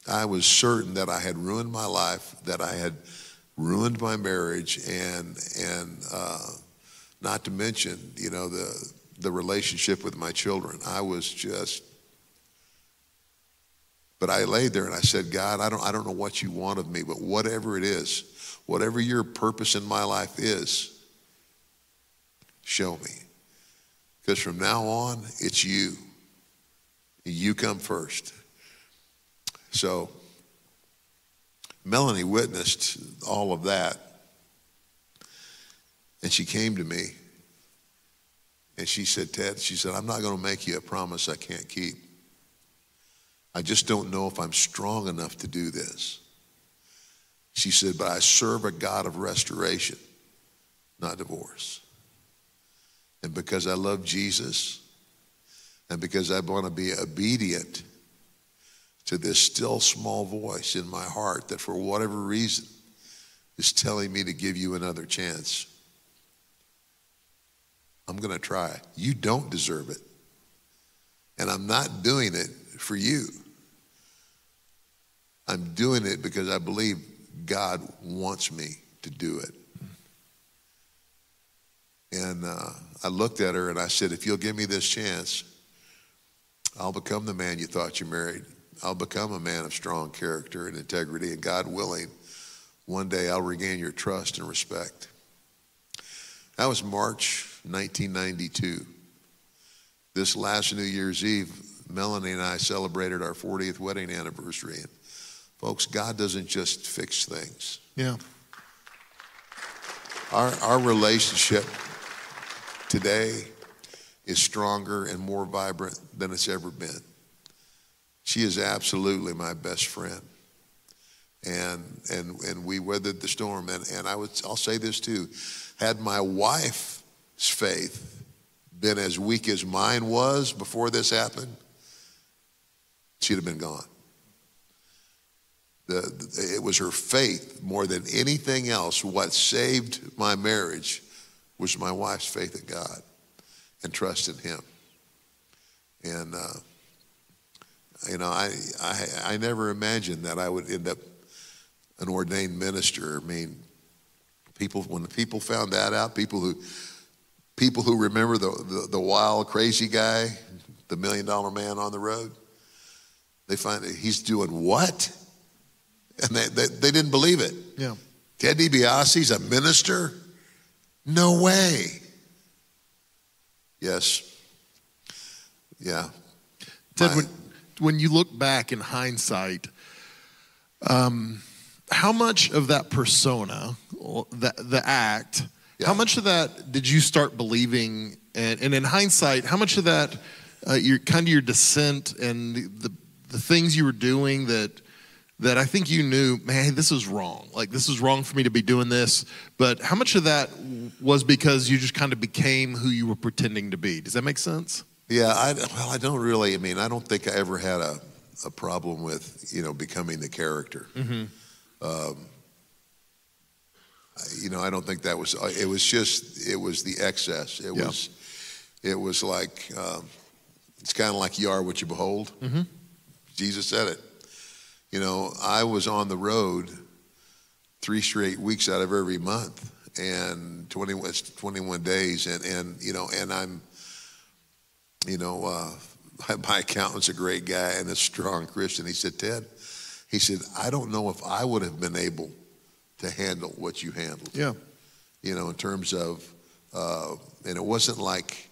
I was certain that I had ruined my life, that I had ruined my marriage, and and uh, not to mention, you know, the the relationship with my children. I was just. But I laid there and I said, God, I don't, I don't know what you want of me, but whatever it is, whatever your purpose in my life is, show me. Because from now on, it's you. You come first. So, Melanie witnessed all of that. And she came to me and she said, Ted, she said, I'm not going to make you a promise I can't keep. I just don't know if I'm strong enough to do this. She said, but I serve a God of restoration, not divorce. And because I love Jesus, and because I want to be obedient to this still small voice in my heart that for whatever reason is telling me to give you another chance. I'm going to try. You don't deserve it. And I'm not doing it for you. I'm doing it because I believe God wants me to do it. And uh, I looked at her and I said, If you'll give me this chance, I'll become the man you thought you married. I'll become a man of strong character and integrity, and God willing, one day I'll regain your trust and respect. That was March 1992. This last New Year's Eve, Melanie and I celebrated our 40th wedding anniversary. And folks, God doesn't just fix things. Yeah. Our, our relationship today is stronger and more vibrant than it's ever been. She is absolutely my best friend. And, and, and we weathered the storm. And, and I would, I'll say this too had my wife's faith been as weak as mine was before this happened, she'd have been gone. The, it was her faith more than anything else. What saved my marriage was my wife's faith in God and trust in Him. And, uh, you know, I, I, I never imagined that I would end up an ordained minister. I mean, people, when the people found that out, people who, people who remember the, the, the wild, crazy guy, the million dollar man on the road, they find that he's doing what? And they, they, they didn't believe it. Yeah. Ted DiBiase's a minister? No way. Yes. Yeah. Ted, My- when, when you look back in hindsight, um, how much of that persona, the, the act, Yeah. how much of that did you start believing? And, and in hindsight, how much of that, uh, your kind of your dissent and the, the, the things you were doing that that I think you knew, man, this is wrong. Like this is wrong for me to be doing this. But how much of that was because you just kind of became who you were pretending to be? Does that make sense? Yeah, I, well, I don't really. I mean, I don't think I ever had a, a problem with you know becoming the character. Um, you know, I don't think that was. It was just. It was the excess. It Yeah. was. It was like. Um, it's kind of like you are what you behold. Jesus said it. You know, I was on the road three straight weeks out of every month, and 21, it's 21 days, and and you know, and I'm you know, uh, my accountant's a great guy and a strong Christian. He said, Ted, he said, I don't know if I would have been able to handle what you handled. Yeah. You know, in terms of, uh, and it wasn't like,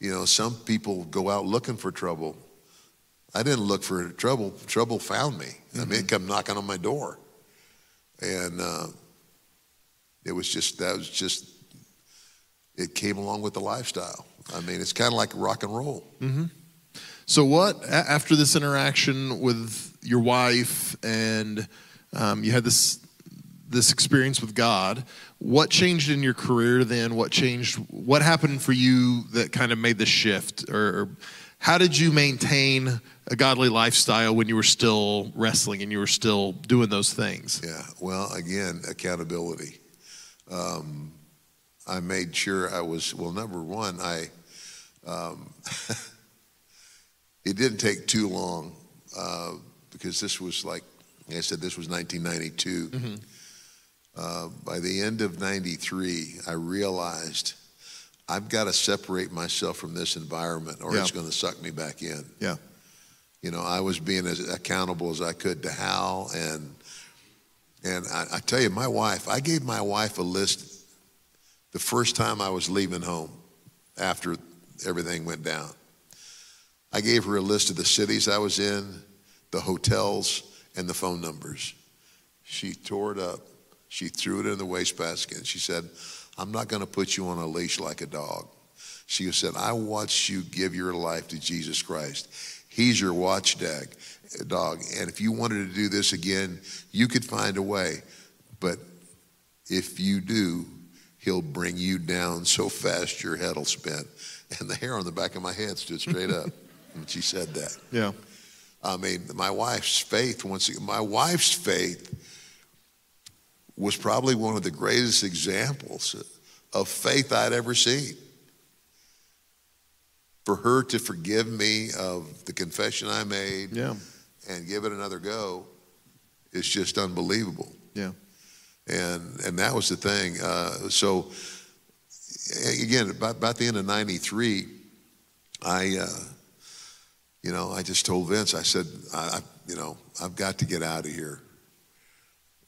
you know, some people go out looking for trouble. I didn't look for trouble. Trouble found me. I mean, it come knocking on my door. And uh, it was just, that was just, it came along with the lifestyle. I mean, it's kind of like rock and roll. So, what a- after this interaction with your wife, and um, you had this this experience with God? What changed in your career then? What changed? What happened for you that kind of made the shift, or, or how did you maintain a godly lifestyle when you were still wrestling and you were still doing those things? Yeah. Well, again, accountability. Um, I made sure I was well. Number one, I. Um, it didn't take too long. Uh, because this was like, like I said, this was 1992. Uh, by the end of 93, I realized I've got to separate myself from this environment or Yeah. it's going to suck me back in. Yeah. You know, I was being as accountable as I could to Hal, and and I, I tell you, my wife, I gave my wife a list the first time I was leaving home after everything went down. I gave her a list of the cities I was in, the hotels, and the phone numbers. She tore it up. She threw it in the wastebasket. and She said, I'm not going to put you on a leash like a dog. She said, I watched you give your life to Jesus Christ. He's your watchdog. Dog. And if you wanted to do this again, you could find a way. But if you do, he'll bring you down so fast your head will spin. And the hair on the back of my head stood straight up when she said that. Yeah. I mean, my wife's faith, once again, my wife's faith was probably one of the greatest examples of faith I'd ever seen. For her to forgive me of the confession I made Yeah. and give it another go is just unbelievable. Yeah. And and that was the thing. Uh, so again, about, about the end of '93, I, uh, you know, I just told Vince. I said, I, I, you know, I've got to get out of here.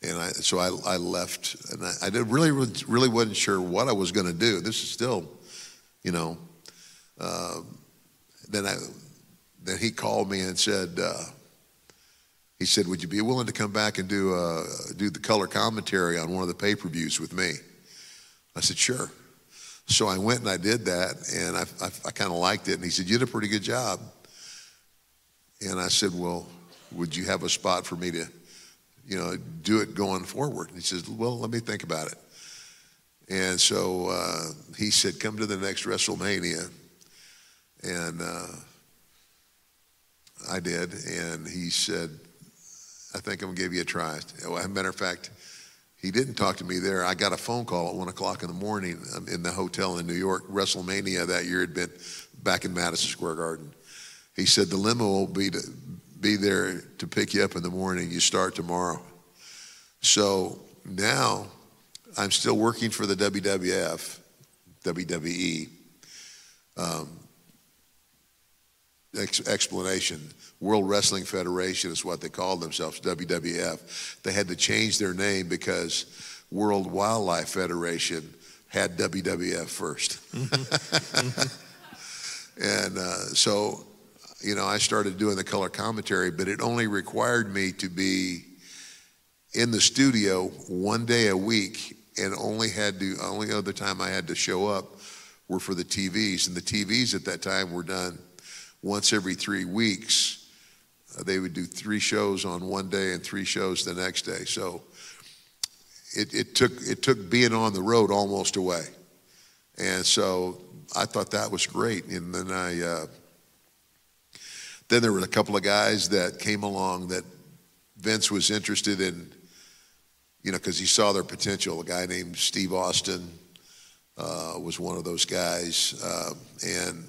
And I, so I, I left, and I, I really, really wasn't sure what I was going to do. This is still, you know. Uh, then I, then he called me and said, uh, he said, "Would you be willing to come back and do uh, do the color commentary on one of the pay per views with me?" I said, "Sure." So I went and I did that, and I, I, I kind of liked it. And he said, "You did a pretty good job." And I said, "Well, would you have a spot for me to, you know, do it going forward?" And he says, "Well, let me think about it." And so uh, he said, "Come to the next WrestleMania," and uh, I did. And he said, I think I'm gonna give you a try. As a matter of fact, he didn't talk to me there. I got a phone call at one o'clock in the morning um, in the hotel in New York. WrestleMania that year had been back in Madison Square Garden. He said the limo will be to be there to pick you up in the morning. You start tomorrow. So now I'm still working for the WWF, WWE. Um, ex- explanation. World Wrestling Federation is what they called themselves, WWF. They had to change their name because World Wildlife Federation had WWF 1st and uh, so, you know, I started doing the color commentary, but it only required me to be in the studio one day a week and only had to, only other time I had to show up were for the TVs. And the TVs at that time were done once every three weeks. Uh, they would do three shows on one day and three shows the next day. So it, it took it took being on the road almost away, and so I thought that was great. And then I uh, then there were a couple of guys that came along that Vince was interested in, you know, because he saw their potential. A guy named Steve Austin uh, was one of those guys, uh, and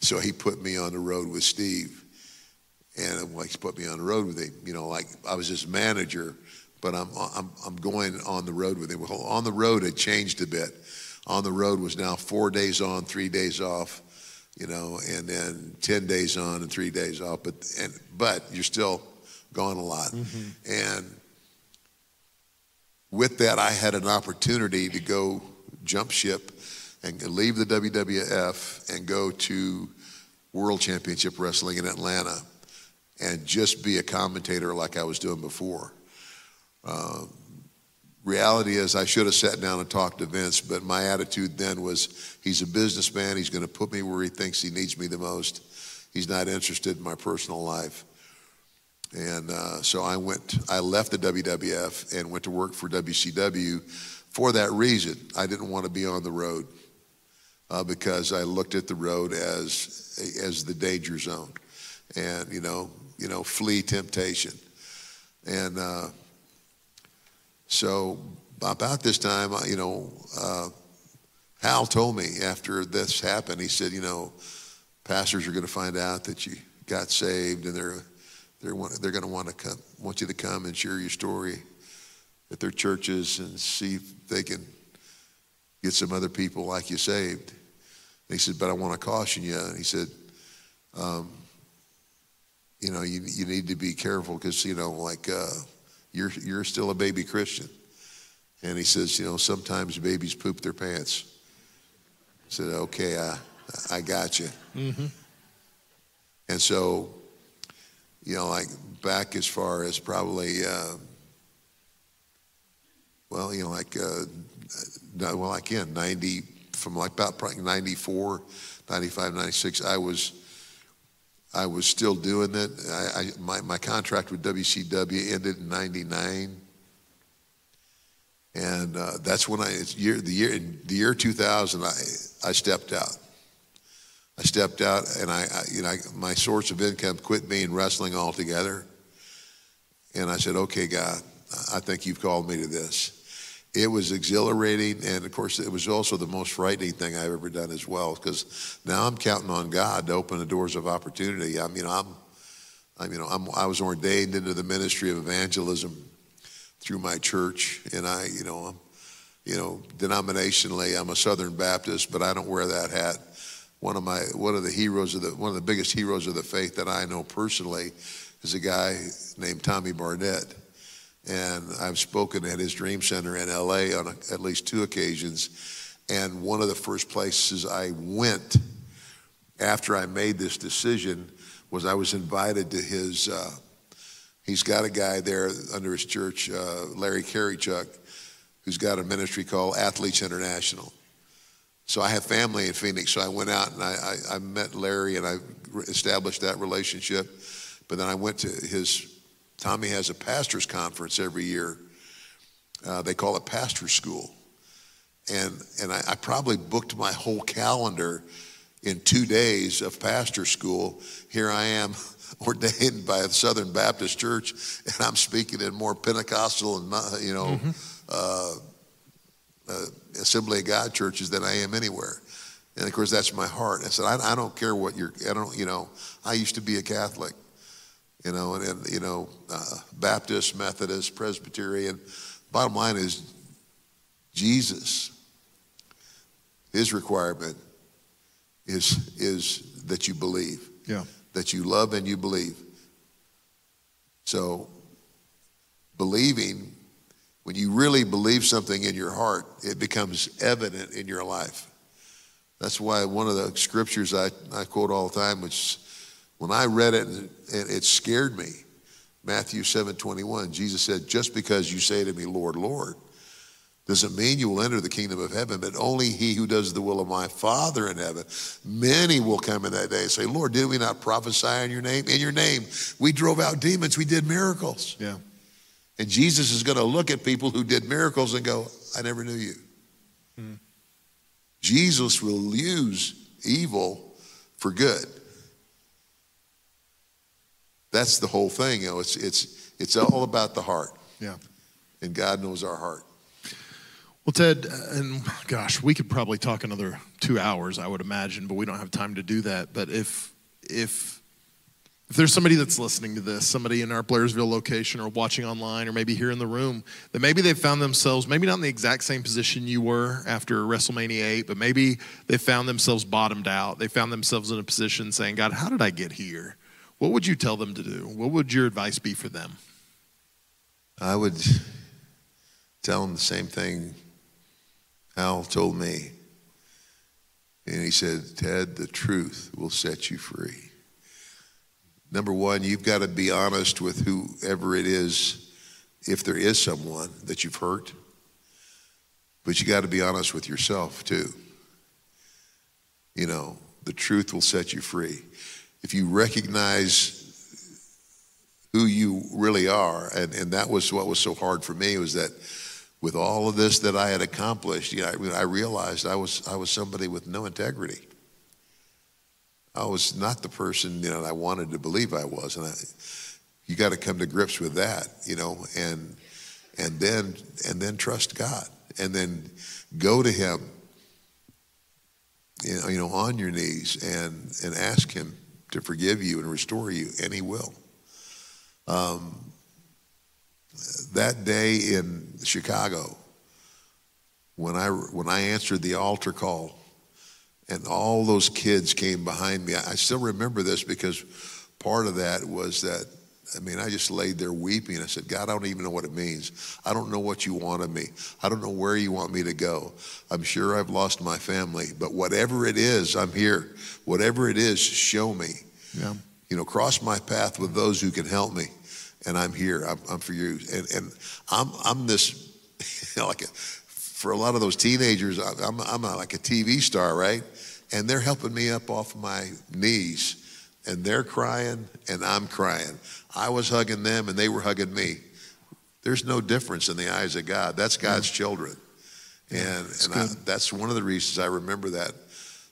so he put me on the road with Steve. And like he put me on the road with him, you know, like I was his manager, but I'm I'm I'm going on the road with him. Well, on the road had changed a bit. On the road was now four days on, three days off, you know, and then ten days on and three days off. But and but you're still gone a lot. And with that, I had an opportunity to go jump ship and leave the WWF and go to World Championship Wrestling in Atlanta and just be a commentator like I was doing before. Uh, reality is, I should have sat down and talked to Vince, but my attitude then was he's a businessman. He's going to put me where he thinks he needs me the most. He's not interested in my personal life. And uh, so I went, I left the WWF and went to work for WCW for that reason. I didn't want to be on the road uh, because I looked at the road as, as the danger zone and, you know, you know, flee temptation. And uh, so about this time, you know, uh, Hal told me after this happened, he said, you know, pastors are going to find out that you got saved and they're they're, they're going to want to come, want you to come and share your story at their churches and see if they can get some other people like you saved. And he said, but I want to caution you. And he said, um, you know, you, you need to be careful because, you know, like uh, you're, you're still a baby Christian. And he says, you know, sometimes babies poop their pants. I said, okay, I, I got you. And so, you know, like back as far as probably, uh, well, you know, like, uh, well, I can, 90, from like about probably 94, 95, 96, I was, I was still doing it. I, I, my, my contract with WCW ended in 99. And uh, that's when I, year, the year, in the year 2000, I, I stepped out. I stepped out and I, I you know, my source of income quit being wrestling altogether. And I said, okay, God, I think you've called me to this. It was exhilarating, and of course, it was also the most frightening thing I've ever done as well. Because now I'm counting on God to open the doors of opportunity. i mean I'm, I'm, you know, I'm, I was ordained into the ministry of evangelism through my church, and I, you know, I'm, you know, denominationally, I'm a Southern Baptist, but I don't wear that hat. One of my, one of the heroes of the, one of the biggest heroes of the faith that I know personally is a guy named Tommy Barnett. And I've spoken at his Dream Center in LA on a, at least two occasions. And one of the first places I went after I made this decision was I was invited to his, uh, he's got a guy there under his church, uh, Larry Kerychuk, who's got a ministry called Athletes International. So I have family in Phoenix, so I went out and I, I, I met Larry and I established that relationship. But then I went to his Tommy has a pastor's conference every year. Uh, they call it pastor school. And, and I, I probably booked my whole calendar in two days of pastor school. Here I am ordained by a Southern Baptist Church, and I'm speaking in more Pentecostal and, you know, uh, uh, Assembly of God churches than I am anywhere. And of course, that's my heart. I said, I, I don't care what you're, I don't, you know, I used to be a Catholic you know, and, and you know, uh, Baptist, Methodist, Presbyterian. Bottom line is, Jesus, his requirement is is that you believe, Yeah. that you love and you believe. So, believing, when you really believe something in your heart, it becomes evident in your life. That's why one of the scriptures I, I quote all the time, which when I read it, and it, it scared me. Matthew 7 21, Jesus said, Just because you say to me, Lord, Lord, doesn't mean you will enter the kingdom of heaven, but only he who does the will of my Father in heaven. Many will come in that day and say, Lord, did we not prophesy in your name? In your name, we drove out demons, we did miracles. Yeah. And Jesus is going to look at people who did miracles and go, I never knew you. Hmm. Jesus will use evil for good. That's the whole thing. You know, it's, it's, it's all about the heart. Yeah. And God knows our heart. Well, Ted, and gosh, we could probably talk another two hours, I would imagine, but we don't have time to do that. But if if if there's somebody that's listening to this, somebody in our Blairsville location or watching online or maybe here in the room, that maybe they found themselves maybe not in the exact same position you were after WrestleMania 8, but maybe they found themselves bottomed out. They found themselves in a position saying, God, how did I get here? What would you tell them to do? What would your advice be for them? I would tell them the same thing Al told me. And he said, Ted, the truth will set you free. Number one, you've got to be honest with whoever it is, if there is someone that you've hurt. But you got to be honest with yourself too. You know, the truth will set you free. If you recognize who you really are, and, and that was what was so hard for me was that with all of this that I had accomplished, you know, I, I realized I was I was somebody with no integrity. I was not the person you know that I wanted to believe I was, and I, you got to come to grips with that, you know, and and then and then trust God, and then go to Him, you know, you know, on your knees and and ask Him to forgive you and restore you, and He will. Um, that day in Chicago, when I when I answered the altar call, and all those kids came behind me. I still remember this because part of that was that I mean, I just laid there weeping. I said, God, I don't even know what it means. I don't know what you want of me. I don't know where you want me to go. I'm sure I've lost my family, but whatever it is, I'm here. Whatever it is, show me. Yeah. You know, cross my path with those who can help me, and I'm here. I'm, I'm for you. And, and I'm, I'm this, you know, like a, for a lot of those teenagers, I'm, I'm like a TV star, right? And they're helping me up off my knees and they're crying and I'm crying. I was hugging them and they were hugging me. There's no difference in the eyes of God. That's God's children. And, and I, that's one of the reasons I remember that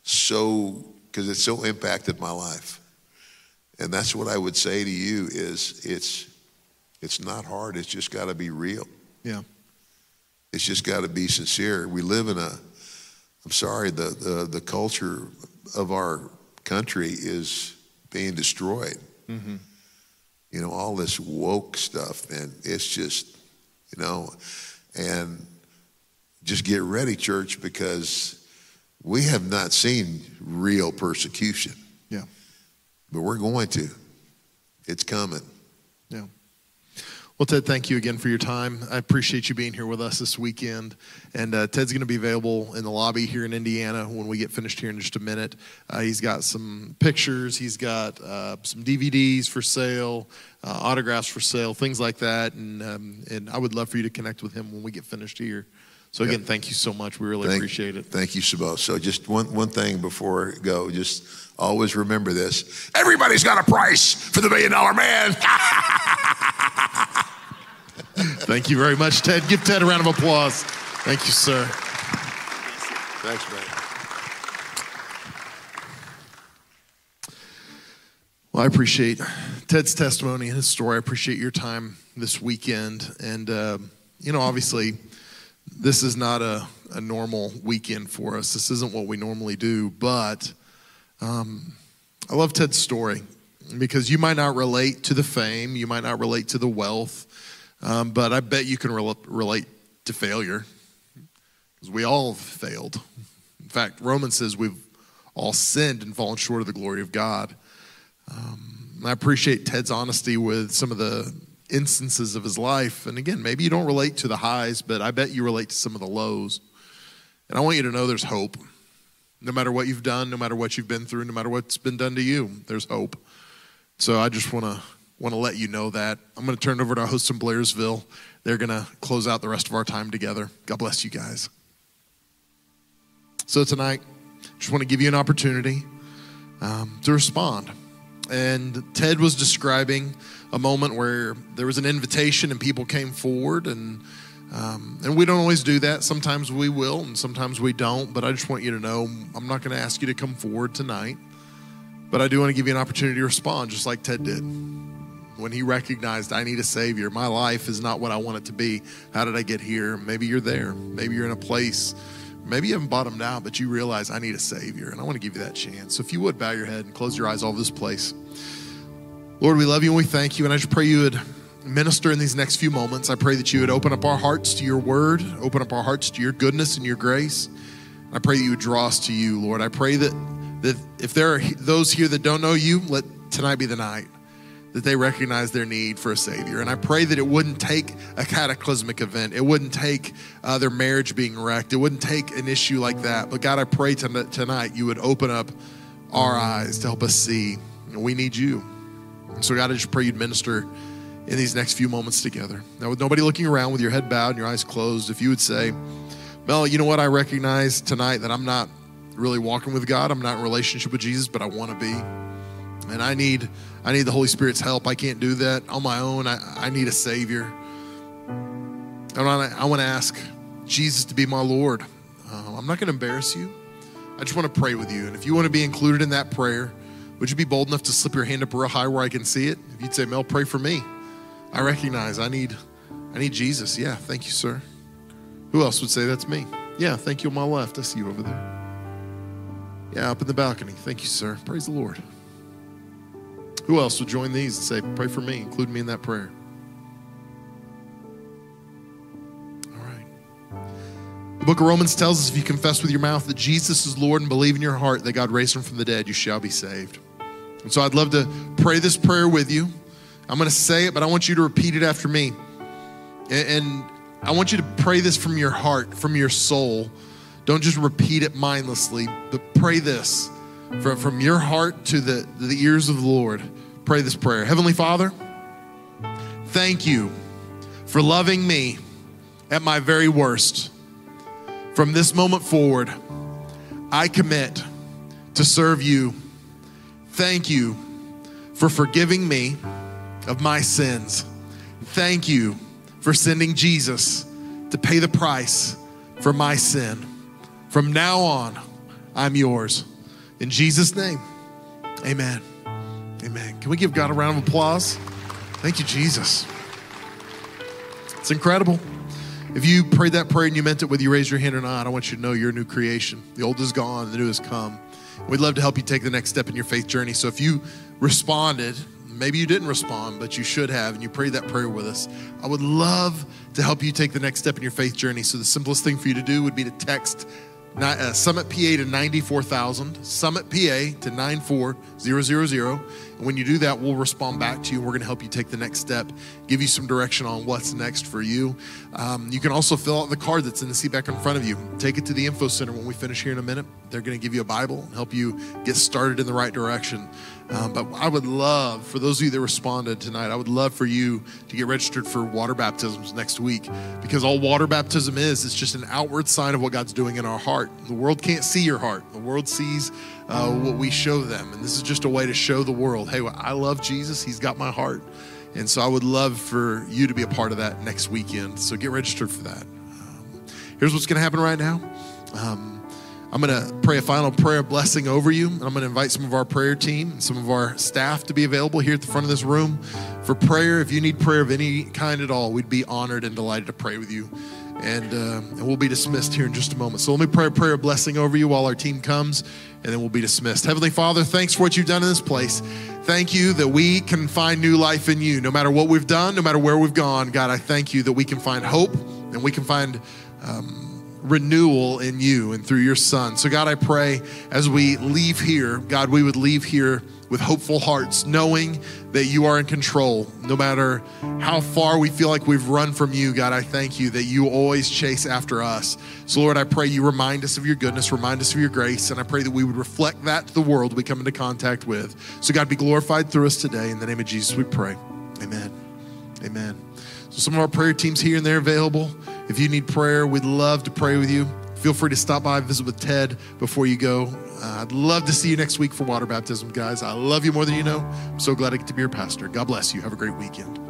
so, because it so impacted my life. And that's what I would say to you is it's, it's not hard. It's just got to be real. Yeah. It's just got to be sincere. We live in a, I'm sorry, the, the, the culture of our country is being destroyed. Mm-hmm. You know, all this woke stuff, and it's just, you know, and just get ready, church, because we have not seen real persecution. Yeah. But we're going to. It's coming. Yeah. Well, Ted, thank you again for your time. I appreciate you being here with us this weekend. And uh, Ted's going to be available in the lobby here in Indiana when we get finished here in just a minute. Uh, he's got some pictures, he's got uh, some DVDs for sale, uh, autographs for sale, things like that. And, um, and I would love for you to connect with him when we get finished here. So, again, yep. thank you so much. We really thank, appreciate it. Thank you, Sabo. So, just one, one thing before I go, just always remember this everybody's got a price for the million dollar man. Thank you very much, Ted. Give Ted a round of applause. Thank you, sir. Thanks, man. Well, I appreciate Ted's testimony and his story. I appreciate your time this weekend. And, uh, you know, obviously, this is not a, a normal weekend for us. This isn't what we normally do. But um, I love Ted's story because you might not relate to the fame, you might not relate to the wealth. Um, but I bet you can re- relate to failure because we all failed. In fact, Romans says we've all sinned and fallen short of the glory of God. Um, I appreciate Ted's honesty with some of the instances of his life. And again, maybe you don't relate to the highs, but I bet you relate to some of the lows. And I want you to know there's hope. No matter what you've done, no matter what you've been through, no matter what's been done to you, there's hope. So I just want to want to let you know that. I'm going to turn it over to our host in Blairsville. They're going to close out the rest of our time together. God bless you guys. So tonight, just want to give you an opportunity um, to respond. And Ted was describing a moment where there was an invitation and people came forward and um, and we don't always do that. Sometimes we will, and sometimes we don't. But I just want you to know I'm not going to ask you to come forward tonight. But I do want to give you an opportunity to respond, just like Ted did when he recognized I need a savior. My life is not what I want it to be. How did I get here? Maybe you're there. Maybe you're in a place. Maybe you haven't bottomed out, but you realize I need a savior, and I want to give you that chance. So if you would bow your head and close your eyes all over this place. Lord, we love you and we thank you, and I just pray you would minister in these next few moments. I pray that you would open up our hearts to your word, open up our hearts to your goodness and your grace. I pray that you would draw us to you, Lord. I pray that, that if there are those here that don't know you, let tonight be the night that they recognize their need for a Savior. And I pray that it wouldn't take a cataclysmic event. It wouldn't take uh, their marriage being wrecked. It wouldn't take an issue like that. But God, I pray tonight you would open up our eyes to help us see. We need you. So, God, I just pray you'd minister in these next few moments together. Now, with nobody looking around, with your head bowed and your eyes closed, if you would say, Mel, you know what? I recognize tonight that I'm not really walking with God. I'm not in relationship with Jesus, but I want to be. And I need I need the Holy Spirit's help. I can't do that on my own. I, I need a Savior. I I want to ask Jesus to be my Lord. Uh, I'm not going to embarrass you. I just want to pray with you. And if you want to be included in that prayer, would you be bold enough to slip your hand up real high where I can see it? If you'd say, Mel, pray for me. I recognize I need I need Jesus. Yeah, thank you, sir. Who else would say that's me? Yeah, thank you on my left. I see you over there. Yeah, up in the balcony. Thank you, sir. Praise the Lord. Who else would join these and say, Pray for me, include me in that prayer? All right. The book of Romans tells us if you confess with your mouth that Jesus is Lord and believe in your heart that God raised him from the dead, you shall be saved. And so I'd love to pray this prayer with you. I'm going to say it, but I want you to repeat it after me. And, I want you to pray this from your heart, from your soul. Don't just repeat it mindlessly, but pray this from, from your heart to the, the ears of the Lord. Pray this prayer. Heavenly Father, thank you for loving me at my very worst. From this moment forward, I commit to serve you. Thank you for forgiving me of my sins. Thank you for sending Jesus to pay the price for my sin. From now on, I'm yours. In Jesus' name, amen. Amen. Can we give God a round of applause? Thank you, Jesus. It's incredible. If you prayed that prayer and you meant it, whether you raise your hand or not, I want you to know you're a new creation. The old is gone, the new has come. We'd love to help you take the next step in your faith journey. So if you responded, maybe you didn't respond, but you should have, and you prayed that prayer with us, I would love to help you take the next step in your faith journey. So the simplest thing for you to do would be to text uh, Summit PA to 94,000, Summit PA to 94000. And when you do that, we'll respond back to you. We're going to help you take the next step, give you some direction on what's next for you. Um, you can also fill out the card that's in the seat back in front of you. Take it to the info center when we finish here in a minute. They're going to give you a Bible and help you get started in the right direction. Um, but I would love, for those of you that responded tonight, I would love for you to get registered for water baptisms next week because all water baptism is, it's just an outward sign of what God's doing in our heart. The world can't see your heart, the world sees uh, what we show them. And this is just a way to show the world hey, I love Jesus, He's got my heart. And so I would love for you to be a part of that next weekend. So get registered for that. Um, here's what's going to happen right now. Um, I'm going to pray a final prayer blessing over you. And I'm going to invite some of our prayer team and some of our staff to be available here at the front of this room for prayer. If you need prayer of any kind at all, we'd be honored and delighted to pray with you. And, uh, and we'll be dismissed here in just a moment. So let me pray a prayer blessing over you while our team comes, and then we'll be dismissed. Heavenly Father, thanks for what you've done in this place. Thank you that we can find new life in you. No matter what we've done, no matter where we've gone, God, I thank you that we can find hope and we can find. Um, renewal in you and through your son. So, God, I pray as we leave here, God, we would leave here with hopeful hearts, knowing that you are in control. No matter how far we feel like we've run from you, God, I thank you that you always chase after us. So, Lord, I pray you remind us of your goodness, remind us of your grace, and I pray that we would reflect that to the world we come into contact with. So, God, be glorified through us today. In the name of Jesus, we pray. Amen. Amen. So, some of our prayer teams here and there available. If you need prayer, we'd love to pray with you. Feel free to stop by and visit with Ted before you go. Uh, I'd love to see you next week for water baptism, guys. I love you more than you know. I'm so glad I get to be your pastor. God bless you. Have a great weekend.